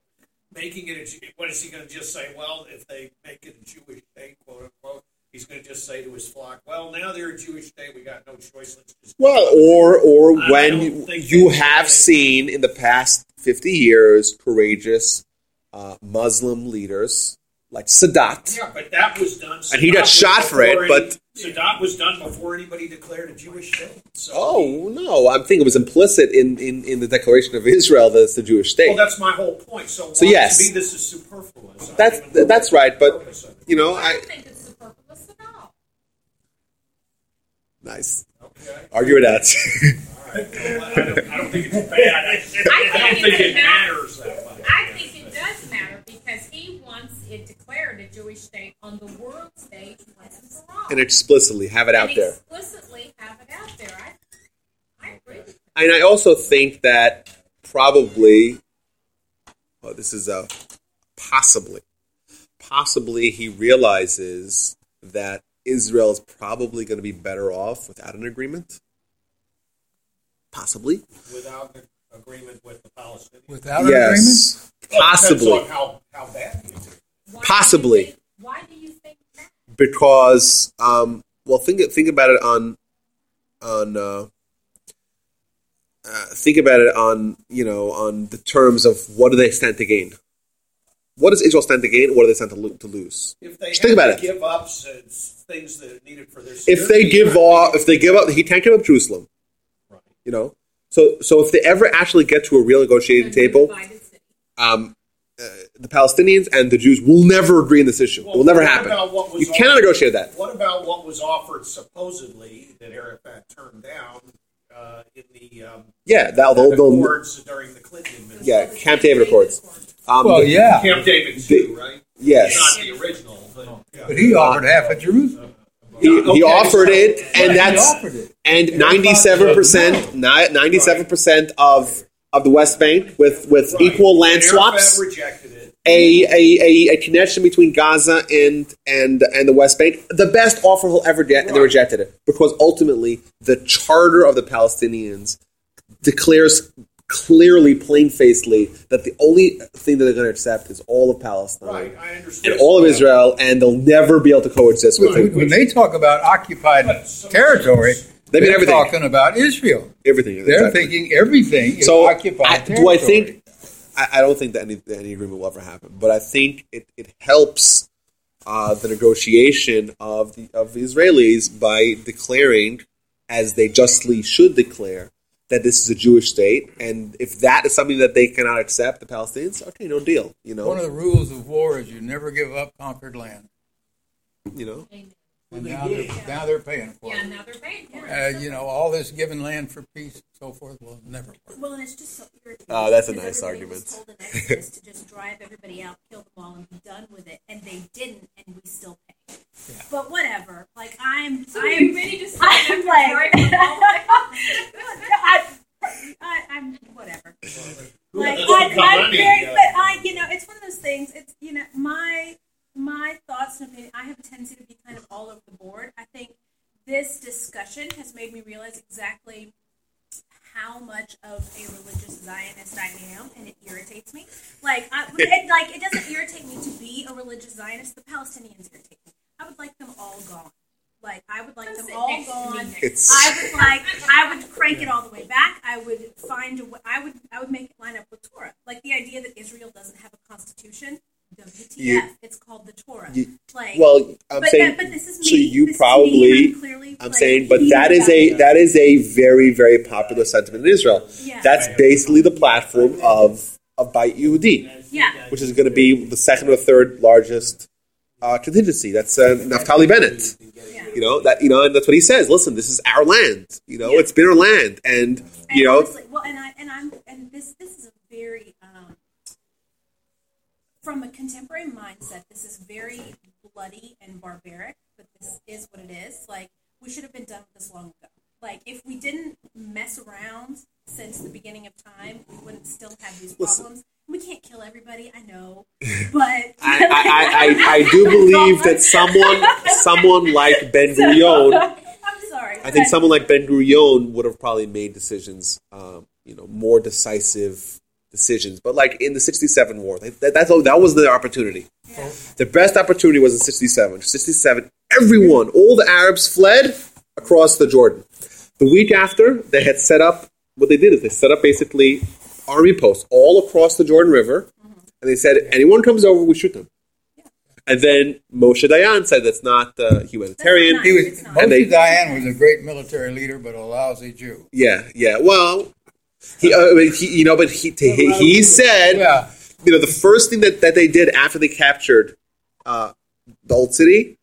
making it a Jew- what is he going to just say? Well, if they make it a Jewish state, quote unquote, he's going to just say to his flock, "Well, now they're a Jewish state. We got no choice. Let's just." Well, or or I when you, have seen in the past fifty years courageous uh, Muslim leaders like Sadat. Yeah, but that was done. And he got shot for it, but- Sadat was done before anybody declared a Jewish state. So Oh no, I'm thinking it was implicit in, in, in the Declaration of Israel that it's the Jewish state. Well, that's my whole point. So, So yes. to me, this is superfluous. That's that's right, but purpose of it. you know, I I don't think it's superfluous at all. nice Okay. argue it out. I don't, I don't think it's bad. I, I don't think think it it matters. matters that much. I think it does matter because he wants it declared a Jewish state on the world stage once and for all. and explicitly have it out And there. explicitly have it out there. I, I agree. And I also think that probably, oh, this is a possibly, possibly he realizes that Israel is probably going to be better off without an agreement. Possibly. Without an agreement with the Palestinians. Without yes. Well, it Possibly. Depends on how, how bad you do. Why Possibly. Do you think, why do you think that? because um, well think think about it on on uh, uh, think about it on you know on the terms of what do they stand to gain what does Israel stand to gain what do they stand to, lo- to lose If they Just think about to it. give up things that are needed for their if they give I off if they give up he can't give up Jerusalem Right. you know so so if they ever actually get to a real negotiating table um, the Palestinians and the Jews will never agree on this issue Well, it will never happen about what was you cannot negotiate that What about what was offered supposedly that Arafat turned down uh, in the um, yeah they'll, they'll, they'll during the Clinton administration? yeah Camp David Accords um, Well, yeah, Camp David too, right? yes Not the original, but yeah. but he offered half of Jerusalem. He, he Okay, offered so- it, and that's it. and ninety seven percent, ninety seven percent of of the West Bank with with Right. equal land And swaps, Arafat rejected it. A, a, a, a connection between Gaza and and and the West Bank, the best offer he'll ever get, and they rejected it because ultimately the charter of the Palestinians declares clearly, plain facedly, that the only thing that they're going to accept is all of Palestine. Right, I understand. And all of Israel, and they'll never be able to coexist with When, it. when they talk about occupied territory, They mean they're everything. talking about Israel. Everything. They're exactly. thinking everything is So, occupied I, territory. do I think? I, I don't think that any, that any agreement will ever happen, but I think it, it helps uh, the negotiation of the of the Israelis by declaring, as they justly should declare, that this is a Jewish state, and if that is something that they cannot accept, the Palestinians, okay, no deal. You know, One of the rules of war is you never give up conquered land. you know. Amen. And now they're, now they're paying for Yeah, it. now they're paying for it. Uh, you know, all this giving land for peace and so forth will never work. Well, and it's just so irritating. Oh, that's a because nice everybody argument. Was told in Exodus to just drive everybody out, kill them all, and be done with it, and they didn't, and we still pay. But whatever. Like I'm, So I'm, you ready to sign I'm like, I, I, I'm whatever. Like I, I'm very, but I, you know, it's one of those things. It's you know, my my thoughts and opinion. I have a tendency to be kind of all over the board. I think this discussion has made me realize exactly how much of a religious Zionist I am, and it irritates me. Like, I, it, like it doesn't irritate me to be a religious Zionist. The Palestinians irritate me. I would like them all gone. Like, I would like Come them all next to me gone. It's I would like I would crank it all the way back. I would find a way, I would I would make it line up with Torah. Like the idea that Israel doesn't have a constitution. WTF? You- it's called the Torah. you- like well, I'm but, saying. that, but this is me. so you This is me, probably. I'm, clearly, I'm like, saying, but that is a it. that is a very very popular sentiment in Israel. Yeah. That's basically the platform of of Bayit Yehudi, yeah. which is going to be the second or third largest uh, contingency. That's uh, Naftali Bennett. Yeah. You know that you know, and that's what he says. Listen, this is our land. You know, Yeah. it's been our land, and And you know, honestly, well, and I and I'm and this this is a very from a contemporary mindset. This is very bloody and barbaric, but this is what it is. Like we should have been done with this long ago. Like if we didn't mess around since the beginning of time, we wouldn't still have these Listen. problems. We can't kill everybody, I know, but I, I, I, I, I do believe that someone someone like Ben Gurion, I'm sorry. I think someone like Ben Gurion would have probably made decisions, um, you know, more decisive decisions. But like in the '67 war, they, that, that's all- that was the opportunity. The best opportunity was in '67. '67, everyone, all the Arabs fled across the Jordan. The week after, they had set up what they did is they set up basically army posts all across the Jordan River, and they said anyone comes over, we shoot them. And then Moshe Dayan said that's not uh, humanitarian. That's He was not. And they- Moshe Dayan was a great military leader, but a lousy Jew. Yeah, yeah. Well, he, uh, he you know, but he he, he said, Yeah. you know, the first thing that, that they did after they captured uh, the old city,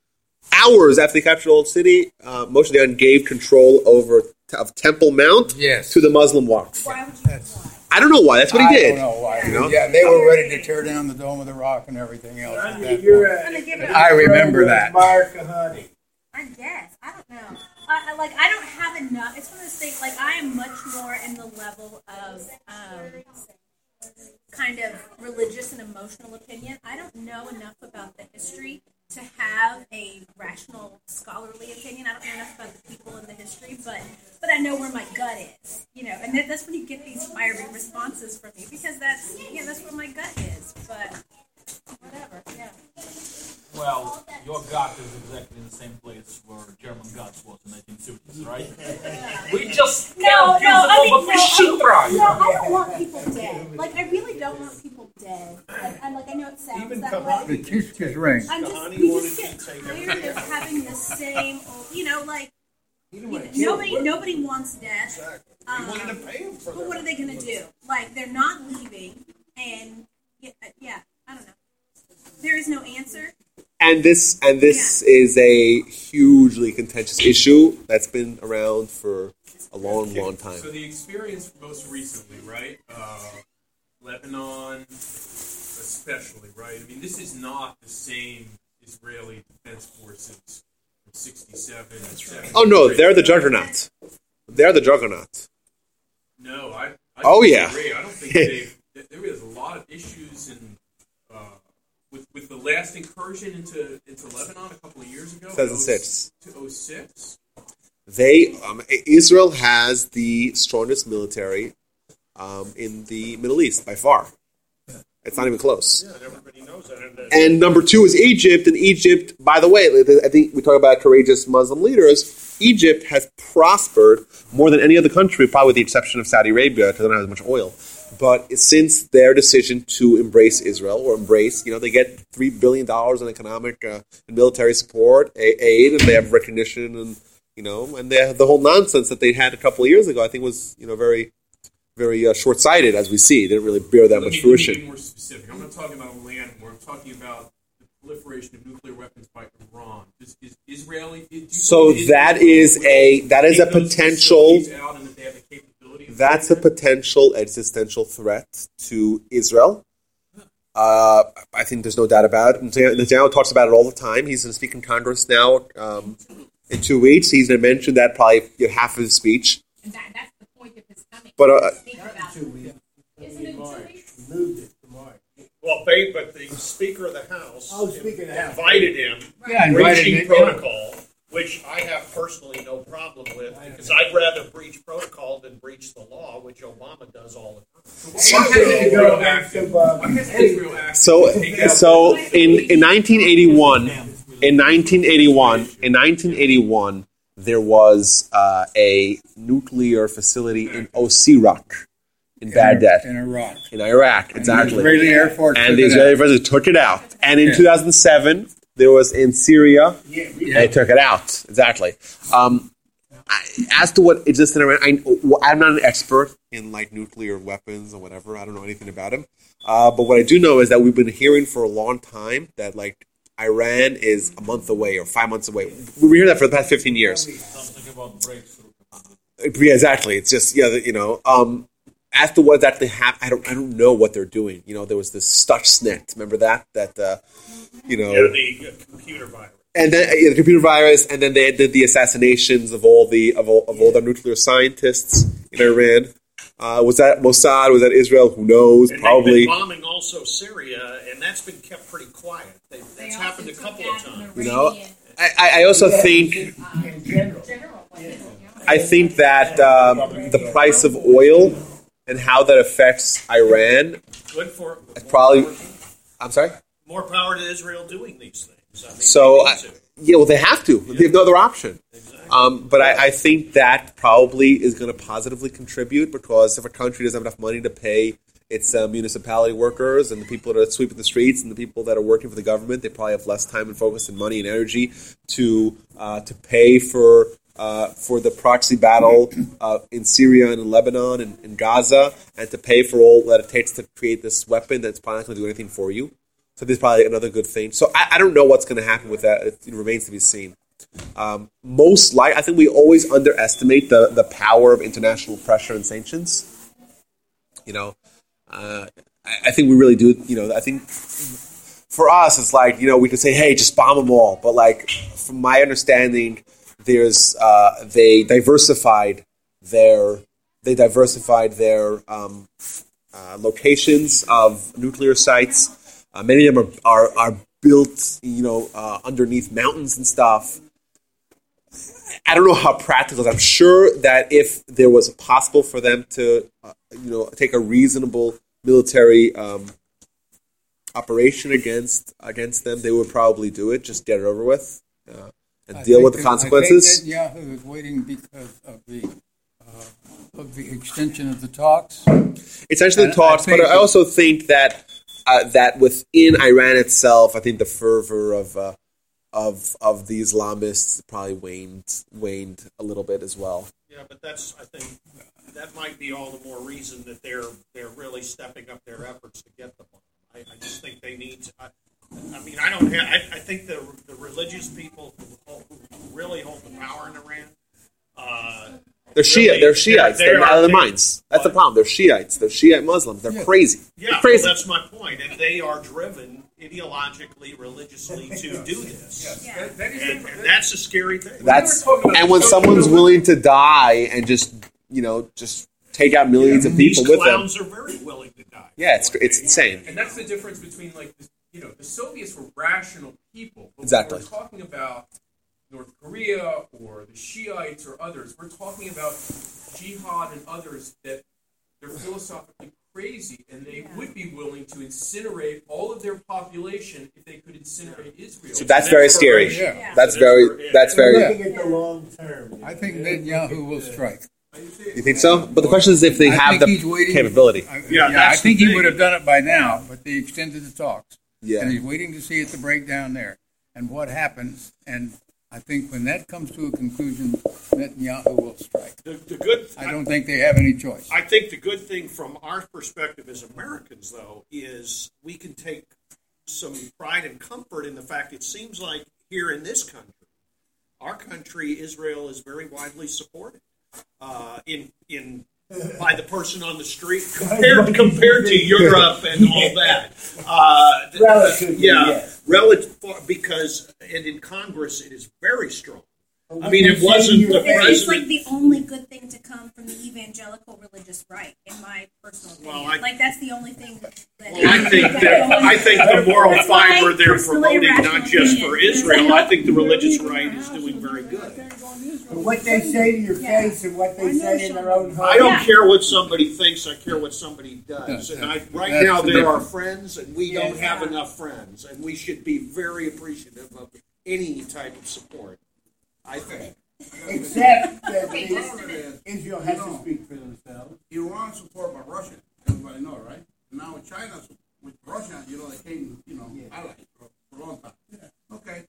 hours after they captured the old city, uh, Moshe Dayan gave control over t- of Temple Mount Yes. to the Muslim Waqf. Why would you? Why? I don't know why. That's what he I did. don't know why. You know? Yeah, they were ready to tear down the Dome of the Rock and everything else. at that point. a, I'm gonna give it. I remember that. Mark Kahane. I guess. I don't know. I, like, I don't have enough. It's one of those things, like, I am much more in the level of um, kind of religious and emotional opinion. I don't know enough about the history to have a rational, scholarly opinion. I don't know enough about the people in the history, but but I know where my gut is, you know, and that's when you get these fiery responses from me because that's yeah, that's where my gut is. But whatever, yeah. Well, your gut is exactly in the same place where German guts was in 1930s, right? we just No, can't no, use the I mean, but we no, should. No, I don't want people dead. Like, I really don't want people dead. Like, I like, I know it sounds Even that way. The Kishka's ring. I'm just, Kahane you wanted just get to tired of having the same old, you know, like, He you know, want to kill nobody, him. nobody wants death. Exactly. Um, wanted to pay him for But what are they gonna do? Like, they're not leaving, and yeah, yeah I don't know. There is no answer. And this and this is a hugely contentious issue that's been around for a long, long time. So the experience most recently, right? Uh, Lebanon, especially, right? I mean, this is not the same Israeli defense forces from '67 and '73. Oh no, they're the juggernauts. They're the juggernauts. No, I. I Oh, yeah. disagree. I don't think they. There is a lot of issues in. With, with the last incursion into into Lebanon a couple of years ago, 2006. to 06. They um, Israel has the strongest military um, in the Middle East by far. It's not even close. Yeah, and everybody knows that- And number two is Egypt. And Egypt, by the way, I think we talk about courageous Muslim leaders. Egypt has prospered more than any other country, probably with the exception of Saudi Arabia, because they don't have as much oil. But since their decision to embrace Israel or embrace, you know, they get three billion dollars in economic uh, and military support, a- aid, and they have recognition, and you know, and they have the whole nonsense that they had a couple of years ago. I think was you know very, very uh, short-sighted, as we see. They didn't really bear that Let much me, fruition. more specific. I'm not talking about land war. I'm talking about the proliferation of nuclear weapons by Iran. Is, is Israeli? you So that is is a- that is a potential- That's a potential existential threat to Israel. Uh, I think there's no doubt about it. Netanyahu talks about it all the time. He's going to speak in Congress now um, in two weeks. He's going to mention that probably you know, half of his speech. And that, that's the point of his coming. But, uh, Two weeks. Isn't it two weeks? Moved it to March. Well, they, but the Speaker of the House Oh, Speaker of the House. invited him, Yeah, invited breaching me. protocol, which I have personally no problem with, because I'd rather breach protocol than breach the law, which Obama does all the time. Why hasn't Israel acted? Why hasn't Israel acted? So, to take out- so in, in 1981, in 1981, in 1981, there was uh, a nuclear facility in Osirak in Baghdad, in Iraq. in Iraq. Exactly. The Israeli Air Force. and the it Israeli out. president took it out. And in Yeah. 2007, there was in Syria, Yeah, and they took it out. Exactly. Um, I, as to what existed around, I, I'm not an expert in like nuclear weapons or whatever. I don't know anything about them. Uh, but what I do know is that we've been hearing for a long time that like Iran is a month away or five months away. We hear that for the past 15 years. Something about breakthrough. Yeah, exactly. It's just yeah, you know. Um, as to what exactly happened, I don't, I don't know what they're doing. You know, there was this Stuxnet. Remember that? That uh, you know, Yeah, the computer virus. and then yeah, the computer virus, and then they did the assassinations of all the of all, of all the nuclear scientists in Iran. Uh, was that Mossad? Was that Israel? Who knows? And Probably. been bombing also Syria, and that's been kept pretty quiet. They, They that's also happened a couple of times. You know, I, I I also think in general. general, wasn't it? Yeah. I think that um, the price of oil and how that affects Iran, Good for probably. I'm sorry. More power to Israel doing these things. I mean, So, I, yeah, well, they have to. They have no other option. Um, but I, I think that probably is going to positively contribute because if a country doesn't have enough money to pay its uh, municipality workers and the people that are sweeping the streets and the people that are working for the government, they probably have less time and focus and money and energy to uh, to pay for uh, for the proxy battle uh, in Syria and in Lebanon and in Gaza, and to pay for all that it takes to create this weapon that's probably not going to do anything for you. So there's probably another good thing. So I, I don't know what's going to happen with that. It, remains to be seen. Um, most like I think we always underestimate the the power of international pressure and sanctions. You know, uh, I, I think we really do. You know, I think for us it's like you know we could say, hey, just bomb them all. But like from my understanding, there's uh, they diversified their they diversified their um, uh, locations of nuclear sites. Uh, many of them are, are, are built, you know, uh, underneath mountains and stuff. I don't know how practical. I'm sure that if there was possible for them to, uh, you know, take a reasonable military um, operation against against them, they would probably do it. Just get it over with uh, and I deal with the consequences. I think Netanyahu is waiting because of the uh, of the extension of the talks. It's actually I talks, but I also think that uh, that within Iran itself, I think the fervor of uh, of of the Islamists probably waned waned a little bit as well. Yeah, but that's I think that might be all the more reason that they're they're really stepping up their efforts to get the. I, I just think they need. To, I, I mean, I don't. Have, I, I think the the religious people who, who really hold the power in Iran. Uh, They're Shia. really- They're Shiites. they They're, are- out of their minds. That's the problem. They're Shiites. They're Shiite Muslims. They're crazy. Yeah, They're crazy. well, that's my point. And they are driven ideologically, religiously to do this. That- that is And, the- and that's a scary thing. That's We were talking about and when someone's movement. willing to die and just you know just take out millions of These people with them. clowns are very willing to die. Yeah, it's it's insane. And that's the difference between like the, you know the Soviets were rational people. But Exactly. We're talking about North Korea or the Shiites or others. We're talking about jihad and others that they're philosophically crazy and they would be willing to incinerate all of their population if they could incinerate Israel. So that's very scary. Yeah. That's very that's They're very. looking at the long term. I think Netanyahu will strike. You think so? But the question is if they I have the waiting- capability. I, Yeah, yeah, I that's the think he would have done it by now, but they extended the talks. Yeah. And he's waiting to see it to break down there and what happens. And I think when that comes to a conclusion, Netanyahu will strike. The, the good. I don't think they have any choice. I think the good thing from our perspective as Americans, though, is we can take some pride and comfort in the fact it seems like here in this country, our country, Israel, is very widely supported uh, in in by the person on the street compared compared to Europe and all that. Uh, th- Relatively, yeah, yes. Relative because and in Congress it is very strong. But I mean, it wasn't in the It face- is like the only good thing to come from the evangelical religious right, in my personal opinion. Well, I- like that's the only thing that. Well, I think that I think the moral fiber they're promoting, not rational just for. Israel, I think the religious right is doing very good. But what they say to your Yeah. face and what they say in their own home. I don't Yeah. care what somebody thinks; I care what somebody does. And I, right That's now, they're difference. friends, and we Yeah. don't have enough friends, and we should be very appreciative of any type of support. I think. Except that the, Israel has to speak for themselves. Iran support by Russia. Everybody know, right? Now China with Russia, you know, they came, you know, allies for, for a long time. Okay,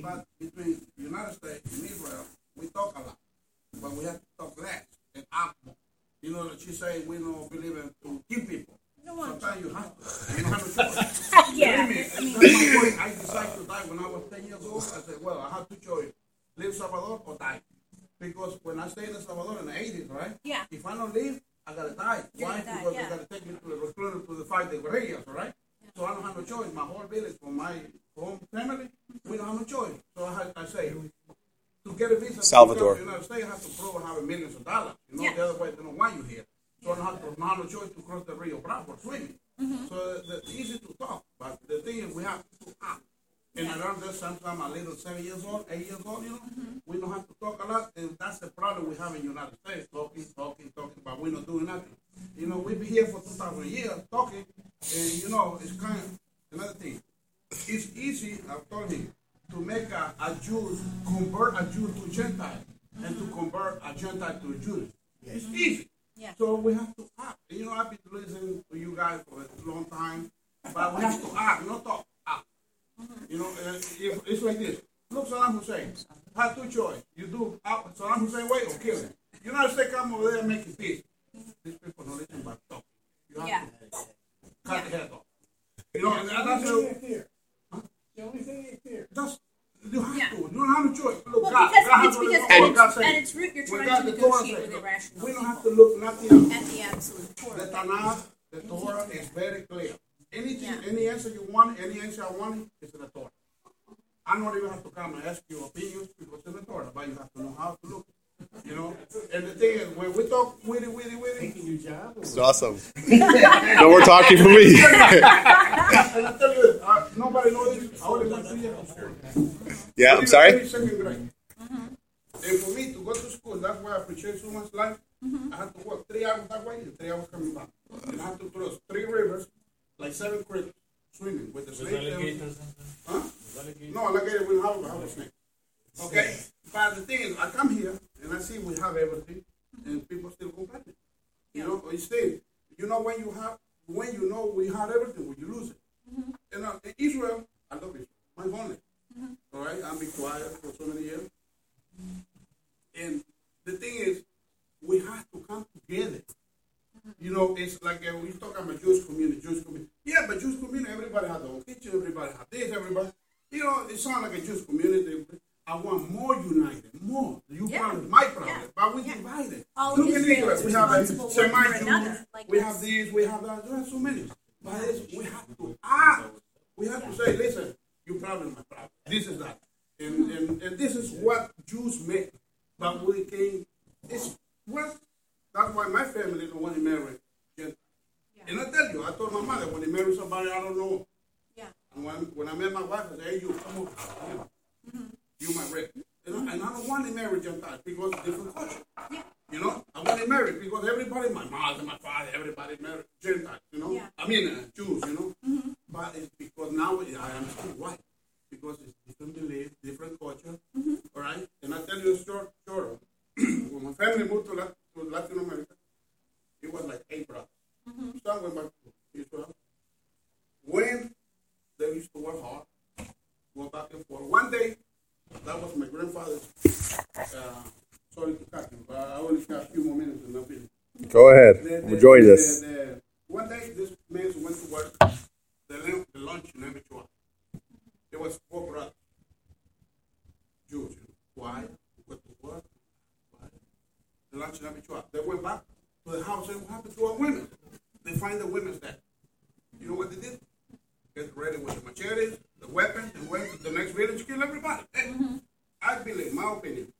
but between United States and Israel, we talk a lot, but we have to talk less and act more. You know, that she say we don't believe in to kill people. Sometimes you have to. You don't have a choice. Yeah, Believe me, I mean- that's my. I decided to die when I was 10 years old. I said, well, I have two choices. Live Salvador or die. Because when I stayed in Salvador in the 80s, right? Yeah. If I don't live, I gotta die. You're Why? gonna die, because yeah. they gotta take me to the recruiter to the fight the guerrillas, all right? So I don't have no choice. My whole village, from my home family, we don't have no choice. So I, I say, to get a visa Salvador. to the United States, I have to prove I have millions of dollars. You know, Yeah. the other way, they don't want you here. So I don't have, to, I have no choice to cross the Rio Bravo swimming. Mm-hmm. So it's easy to talk, but the thing is, we have to act. And around this sometime a little seven years old, eight years old, you know, Mm-hmm. we don't have to talk a lot, and that's the problem we have in the United States, talking, talking, talking, but we're not doing nothing. You know, we've been here for 2,000 years talking, and you know, it's kind of another thing. It's easy, I've told him, to make a, a Jew convert a Jew to Gentile and to convert a Gentile to a Jew. It's easy. Yeah. So we have to act. You know, I've been listening to you guys for a long time, but we have to act, not talk. Act. You know, uh, if, it's like this. Look, Saddam Hussein had two choices. You do out Saddam Hussein way or kill him. You United States come over there and make a peace. These people don't listen but talk. You have Yeah. to cut the head off. You know, and that's a, fear. The only thing they fear. that's you have Yeah. to. You don't have a choice. Look, Well, God, because God it's has what because God at its, at its root, you're trying God, to negotiate says, with irrational we don't have to look nothing else. at the absolute The Tanakh, the Torah is very clear. Anything, Yeah. any answer you want, any answer I want, is in the Torah. I don't even have to come and ask your opinions because it's in the Torah, but you have to know how to look. You know, and the thing is, when we talk witty, witty, witty, taking Your job. It's awesome. no more talking for me. and I tell you, this, uh, nobody knows this. I only went two years to school. yeah, I'm sorry. Second grade. And for me to go to school, that's why I appreciate so much life. I had to walk three hours that way and three hours coming back. And I had to cross three rivers, like seven creeks, swimming with the snakes. Huh? No, alligator we don't have, we have a snake. Okay? But the thing is, I come here and I see we have everything and people still complaining. You know, it's still, you know when you have, when you know we have everything, when you lose it. And uh, in Israel, I love Israel, my family. All right, I've been quiet for so many years. And the thing is, we have to come together. You know, it's like uh, we talk about Jewish community, Jewish community. Yeah, but Jewish community, everybody has their own kitchen, everybody has this, everybody. You know, it sounds like a Jewish community. I want more united, more. You Yeah. problem, my problem, Yeah. but we Yeah. divided. All Look at Israel is Israel. We have a responsible Semi-Jews, like we this. have these, we have that. There are so many. But it's, we have to act. We have to say, listen, you problem, my problem. This is that. And, and, and this is what Jews make. But we can, it's what, that's why my family don't want to marry Gentile. And I tell you, I told my mother, when they marry somebody I don't know, Yeah. and when, when I met my wife, I said, hey, you, come over. On. Mm-hmm. You my rep. And I, and I don't want to marry Gentiles because different culture. You know, I want to marry because everybody, my mother, my father, everybody married Gentiles, you know. Yeah. I mean, uh, Jews, you know. Mm-hmm. But it's because now I understand why. Because it's different belief, different culture, mm-hmm. all right? And I tell you a short, short. when my family moved to, Lat- to Latin America, it was like eight brothers. Some went back to Israel. When they used to work hard, go back and forth. One day, that was my grandfather's. Uh, sorry to cut you, but I only got a few more minutes and I'll finish. Go ahead. The- I'm the- enjoying the- this. the- one day, this man went to work. The, lun- the lunch in every one. There was four brothers. Jews. Why? Went to work. Why? The lunch in every one. They went back to the house and what happened to our women? They find the women's dead. You know what they did? Get ready with the machetes, the weapons, and went to the next village, kill everybody. Hey, I believe, my opinion.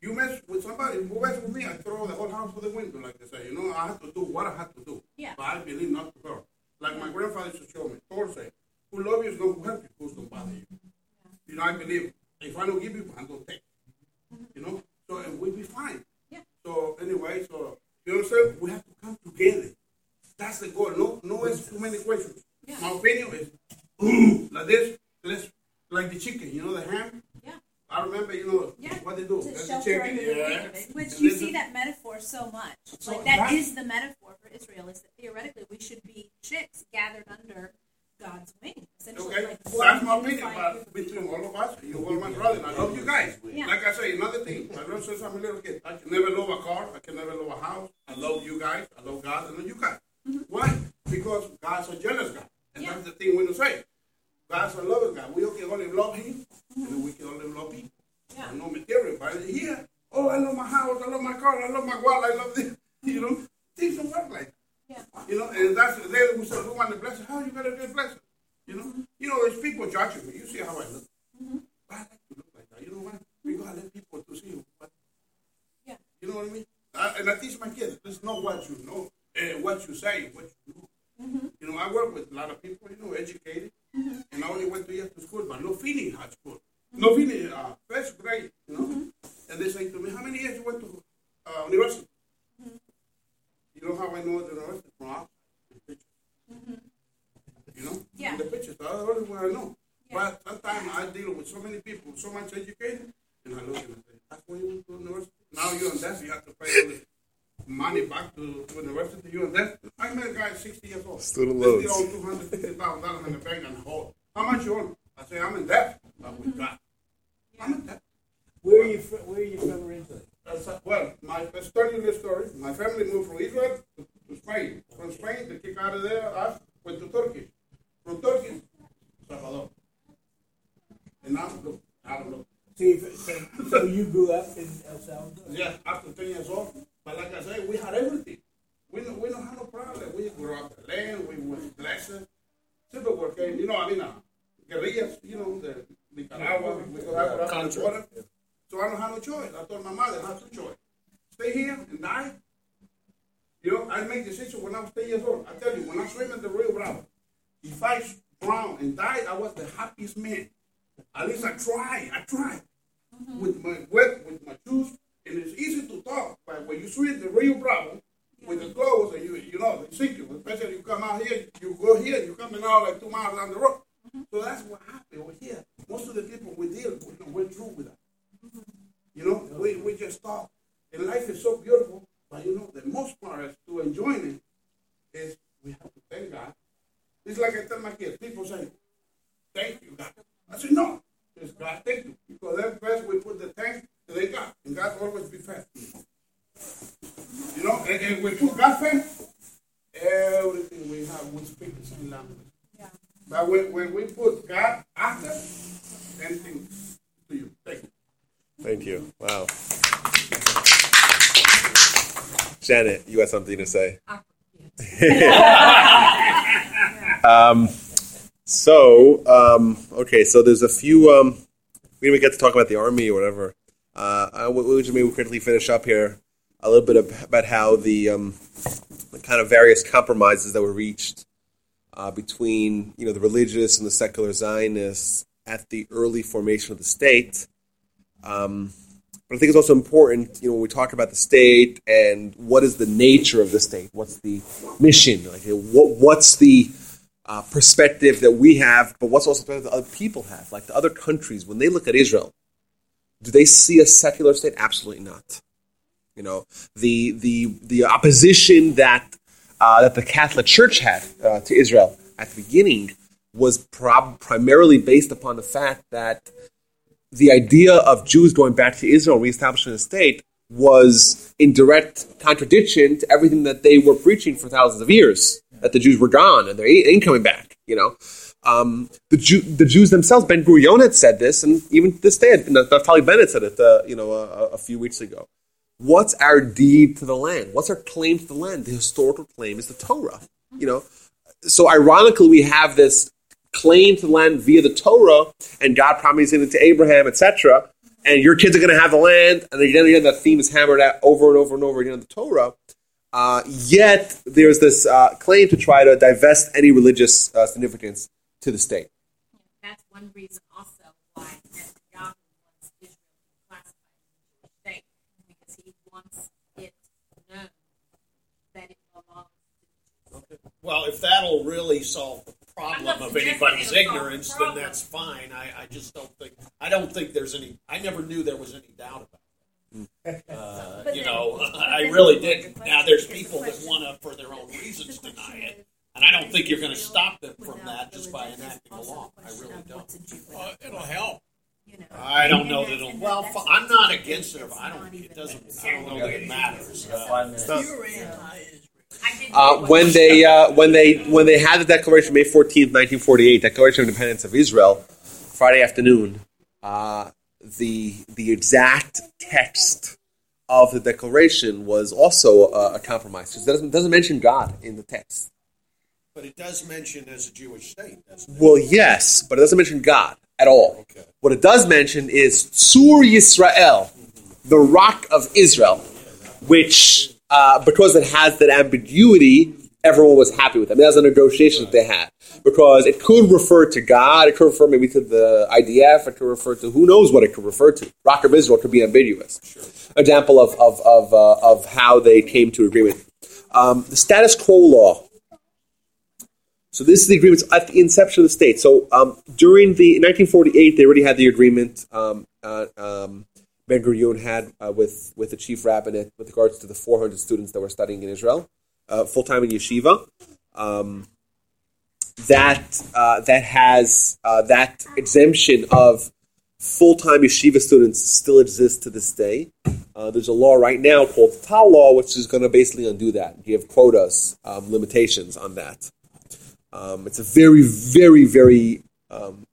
You mess with somebody who mess with me, I throw the whole house for the window, like they say. You know, I have to do what I have to do. Yeah. But I believe not to her. Like my grandfather used to show me, Thor said, who love you is going to help you, who's going to bother you. You know, I believe if I don't give you, I'm going to take. You know, so and we'll be fine. So anyway, so you know what I'm saying? We have to come together. That's the goal. No, no, it's too many questions. Yeah. My opinion is like this. Let's like the chicken. You know the ham. Yeah. I remember, you know, Yeah. what they do. The chicken. Yeah. wing of it, which And you see that metaphor so much. So like that that- is the metaphor for Israel. Is that theoretically we should be chicks gathered under God's wing. Okay, like that's my opinion. But between all of us, you all my brother, I love you guys. Yeah. Like I say, another thing. I learned since I'm a little kid. I can never love a car. I can never love a house. I love you guys. I love God. I love you guys. Why? Because God's a jealous God, and Mm-hmm. Yeah. that's the thing we don't say. God's a loving God. We can only love Him, and we can only love people. Mm-hmm. Yeah. No material, but here, oh, I love my house. I love my car. I love my wallet. I love this. You know, things don't work like that. Yeah. You know, and that's the day we said we want the blessing. How you gonna get blessing? You know, you know, there's people judging me. You see how I look. But I like to look like that. You know why? Because I let people to see what. Yeah. You know what I mean? I, and I teach my kids. It's not what you know, and what you say, what you know. Mm-hmm. You know, I work with a lot of people. You know, educated, mm-hmm. and I only went two years to school, but no feeling high school, no feeling uh, first grade. You know, and they say to me, "How many years you went to uh, university?" You know how I know the university from outside. the pictures. Mm-hmm. You know? Yeah. In the pictures, that's the only one I know. But sometimes I deal with so many people, so much educated, and I look and I say, that's why you went to university? Now you're on debt, you have to pay all the money back to, to university, you're on debt. I met a guy 60 years old. Student They loans. owe $250,000 in the bank and hold. How much you owe? I say, I'm in debt. But with mm-hmm. God. I'm in debt. Where are you from? Where are you from originally? That's, well, my let's tell story. My family moved from Israel to, to Spain. From Spain, they kicked out of there. I went to Turkey. From Turkey, Salvador. And now, look, I don't know. So you, so, so you grew up in El Salvador. Yeah, after 10 years old. But like I say, we had everything. We don't, we don't have no problem. We grew up the land, we were blessed. Civil war came, you know, I mean, uh, guerrillas, you know, the Nicaragua, Nicaragua, Contra. So I don't have no choice. I told my mother, I have two choice. Stay here and die. You know, I make decision when I was 10 years old. I tell you, when I swim in the Rio Bravo, if I drown and die, I was the happiest man. At least I try. I try. Mm-hmm. With my wet, with my shoes, and it's easy to talk. But when you swim the Rio Bravo with the clothes, and you you know they sink you. Especially you come out here, you go here, you coming out like two miles down the road. Mm-hmm. So that's what happened over here. Most of the people we deal with, you know, we're through with that. You know, we, we just talk. And life is so beautiful, but you know, the most part is to enjoying it is we have to thank God. It's like I tell my kids, people say, thank you, God. I say, no, it's God, thank you. Because then first we put the thanks to thank God, and God always be first. You know, and, and we put God first, everything we have, we speak the same language. But when, when we put God after, anything to you. Thank you. Thank you. Wow. Janet, you had something to say. um, so, um, okay, so there's a few. Um, we didn't get to talk about the army or whatever. Uh, I, we just maybe quickly finish up here a little bit of, about how the, um, the kind of various compromises that were reached uh, between you know the religious and the secular Zionists at the early formation of the state. Um, but I think it's also important, you know, when we talk about the state and what is the nature of the state, what's the mission, like what, what's the uh, perspective that we have, but what's also the perspective that other people have, like the other countries, when they look at Israel, do they see a secular state? Absolutely not. You know, the the the opposition that uh, that the Catholic Church had uh, to Israel at the beginning was prob- primarily based upon the fact that the idea of Jews going back to Israel, reestablishing a state, was in direct contradiction to everything that they were preaching for thousands of years. That the Jews were gone and they ain't coming back. You know, um, the, Jew, the Jews themselves. Ben Gurion had said this, and even to this day, Naftali Bennett said it. Uh, you know, a, a few weeks ago. What's our deed to the land? What's our claim to the land? The historical claim is the Torah. You know, so ironically, we have this claim to the land via the Torah, and God promising it to Abraham, etc. And your kids are going to have the land, and again, again, that theme is hammered out over and over and over again in the Torah. Uh, yet there's this uh, claim to try to divest any religious uh, significance to the state. That's one reason also why Netanyahu wants Israel classified as a state, because he wants it known that it belongs to Okay. Well, if that'll really solve the I'm problem of anybody's it'll solve the ignorance, then that's fine. I, I just don't think I don't think there's any. I never knew there was any doubt about it. Uh, you then- know, I really didn't. Now, there's the people that want to, for their own reasons, deny it, and I don't think you're going to stop them from that just by religion is enacting a law. I really don't. what's a Jew Well, without it'll help. I don't know that- that it'll. Well, I'm not against it. it's I don't. It doesn't. I don't know that it matters. religious. Uh, You're anti-Israel. I didn't Uh, when they uh, when they when they had the Declaration May fourteenth, nineteen forty eight, Declaration of Independence of Israel, Friday afternoon, uh, the the exact text of the Declaration was also a, a compromise because it doesn't doesn't mention God in the text. but it does mention as a Jewish state. Doesn't it? Well, yes, but it doesn't mention God at all. Okay. What it does mention is Tzur Yisrael, the rock of Israel, which, uh, because it has that ambiguity, everyone was happy with it. I mean, that's a negotiation that they had. Because it could refer to God, it could refer maybe to the IDF, it could refer to who knows what it could refer to. Rock of Israel could be ambiguous. Example of, of, of, uh, of how they came to agreement. Um, the status quo law. So this is the agreement at the inception of the state. So um, during the 1948, they already had the agreement. Um, uh, um, Ben Gurion had uh, with with the chief rabbinate with regards to the 400 students that were studying in Israel, uh, full time in yeshiva. Um, that uh, that has uh, that exemption of full time yeshiva students still exists to this day. Uh, there's a law right now called the Tal Law, which is going to basically undo that. You have quotas, um, limitations on that. Um, it's a very, very, very um,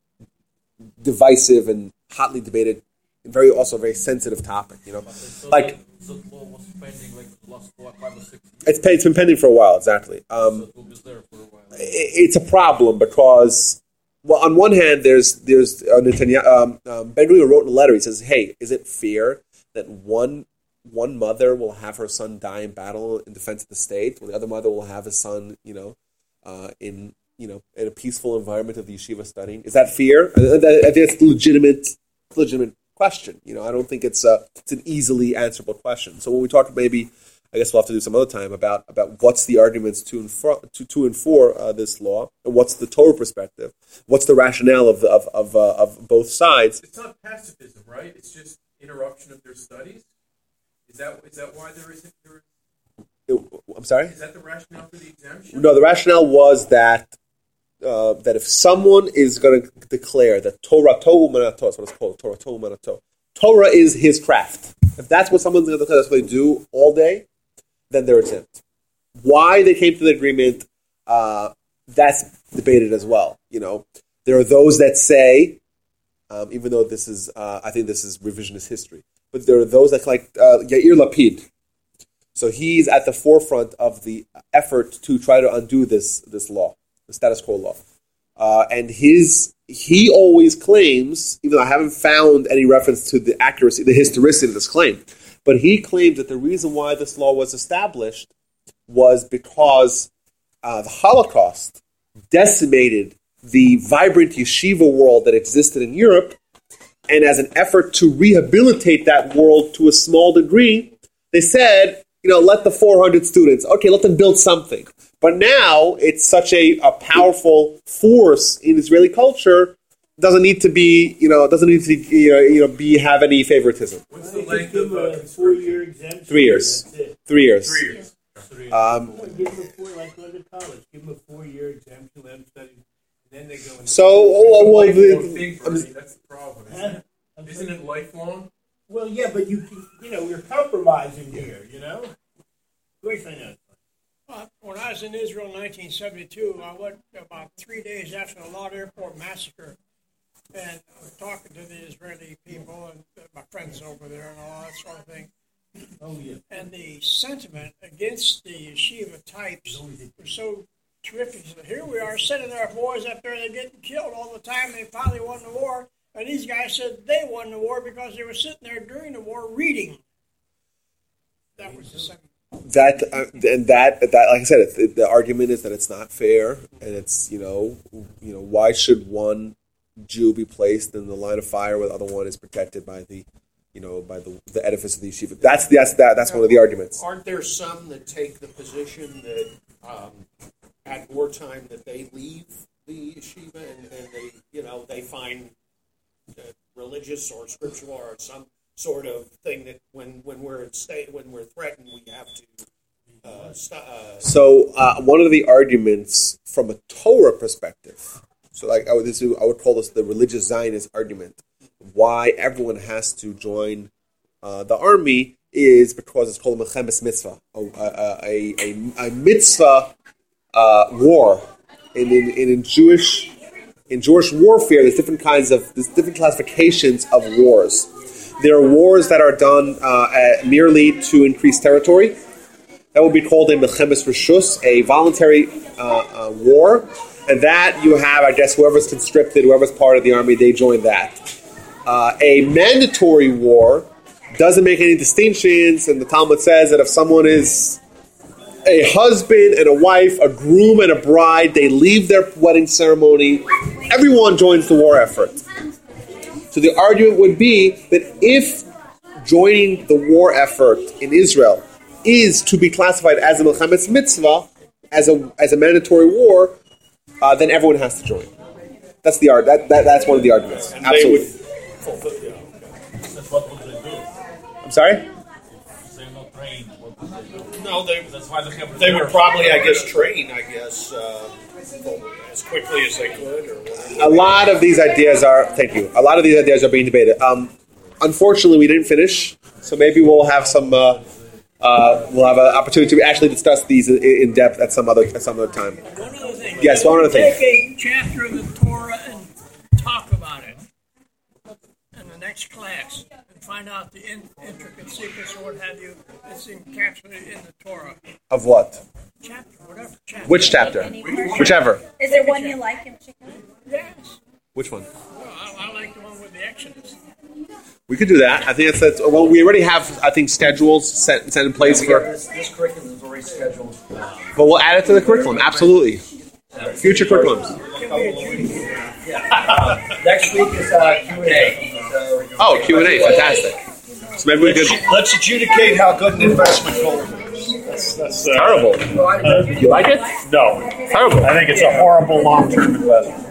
divisive and hotly debated, very also very sensitive topic. You know, like The law was pending like last four, five or six years. it's, it's been pending for a while. Exactly. Um, so a while. it's a problem because, well, on one hand, there's there's uh, Netanyahu. Um, um, ben Gurion wrote in a letter. He says, "Hey, is it fair that one one mother will have her son die in battle in defense of the state, while the other mother will have his son, you know, uh, in you know, in a peaceful environment of the yeshiva studying? Is that fear? I, think a legitimate, legitimate question. You know, I don't think it's a it's an easily answerable question. So when we talk maybe I guess we'll have to do some other time about about what's the arguments to and for to, to and for uh, this law, and what's the Torah perspective, what's the rationale of of of, uh, of both sides. It's not pacifism, right? It's just interruption of their studies. Is that is that why there isn't? There, I'm sorry. is that the rationale for the exemption? No, the rationale was that uh, that if someone is going to declare that Torato Umanuto, that's what it's called, Torato Umanuto, Torah is his craft. If that's what someone's going to declare, that's what they do all day, then they're exempt. Why they came to the agreement, uh, that's debated as well. You know, there are those that say, um, even though this is, uh, I think this is revisionist history, but there are those that like uh, Yair Lapid. So he's at the forefront of the effort to try to undo this this law, the status quo law. Uh, and his he always claims, even though I haven't found any reference to the accuracy, the historicity of this claim, but he claims that the reason why this law was established was because uh, the Holocaust decimated the vibrant yeshiva world that existed in Europe, and as an effort to rehabilitate that world to a small degree, they said, you know, let the 400 students, okay, let them build something. But now it's such a, a powerful force in Israeli culture, doesn't need to be, you know, doesn't need to, you know, you know be have any favoritism. What's the length of uh, a four-year exemption? Three years. That's it. Three years. Three years. Um, Give them a four, like college. Give them a four-year exemption. Let them study. Then they go. into- so, oh, well, lifelong the- thing, I'm- that's the problem. Isn't, Huh? it? I'm isn't it lifelong? Well, yeah, but you, you know, we're compromising here. You know. Of course, I know. Uh, When I was in Israel in 1972, I went about three days after the Lod Airport massacre, and I was talking to the Israeli people and my friends over there and all that sort of thing. Oh yeah. And the sentiment against the yeshiva types was so terrific. So here we are sending our boys up there, they're getting killed all the time. They finally won the war. And these guys said they won the war because they were sitting there during the war reading. That was the sentiment. That uh, and that that like I said, it, the argument is that it's not fair, and it's you know you know why should one Jew be placed in the line of fire while the other one is protected by the you know by the, the edifice of the yeshiva? That's that's that that's one of the arguments. Aren't there some that take the position that um, at wartime that they leave the yeshiva and, and they, you know, they find uh, religious or scriptural or some sort of thing that when when we're at state when we're threatened we have to uh, st- uh, So uh, one of the arguments from a Torah perspective, so like I would, this is, I would call this the religious Zionist argument, why everyone has to join uh, the army is because it's called a milchemes mitzvah, a, a, a, a, a mitzvah uh, war. And in, in, in Jewish in Jewish warfare, there's different kinds of there's different classifications of wars. There are wars that are done uh, merely to increase territory. That would be called a milchemes rishus, a voluntary uh, uh, war, and that you have, I guess, whoever's conscripted, whoever's part of the army, they join that. Uh, a mandatory war doesn't make any distinctions, and the Talmud says that if someone is a husband and a wife, a groom and a bride, they leave their wedding ceremony, everyone joins the war effort. So the argument would be that if joining the war effort in Israel is to be classified as a milchemes mitzvah, as a as a mandatory war, uh, then everyone has to join. That's the art. That, that that's one of the arguments. And they Absolutely. would fulfill, yeah. That's what would they do? I'm sorry. They're not trained, what would they do? No, they, That's why they have they would probably, I guess, train, I guess, uh, as quickly as they could or a lot of these ideas are thank you. A lot of these ideas are being debated. Um, unfortunately, we didn't finish, so maybe we'll have some. Uh, uh, we'll have an opportunity to actually discuss these in, depth at some other at some other time. One other thing. Yes, one other thing. Take a chapter of the Torah and talk about it in the next class find out the in, intricate secrets or what have you that's encapsulated in the Torah. Of what? Chapter, whatever. Chapter. Which chapter? Whichever. Is there one you like in particular? Yes. Which one? Well, I, I like the one with the Exodus. We could do that. I think that's, that's well. We already have I think schedules set set in place We got for, this, this curriculum is already scheduled. but we'll add it to the curriculum. Absolutely. Future curriculums. Next week is uh, Q and A. Oh, Q and A, fantastic. So maybe we could. Let's adjudicate how good an investment gold is. That's, that's uh, Terrible. You like it? No, Terrible. I think it's a horrible long-term investment.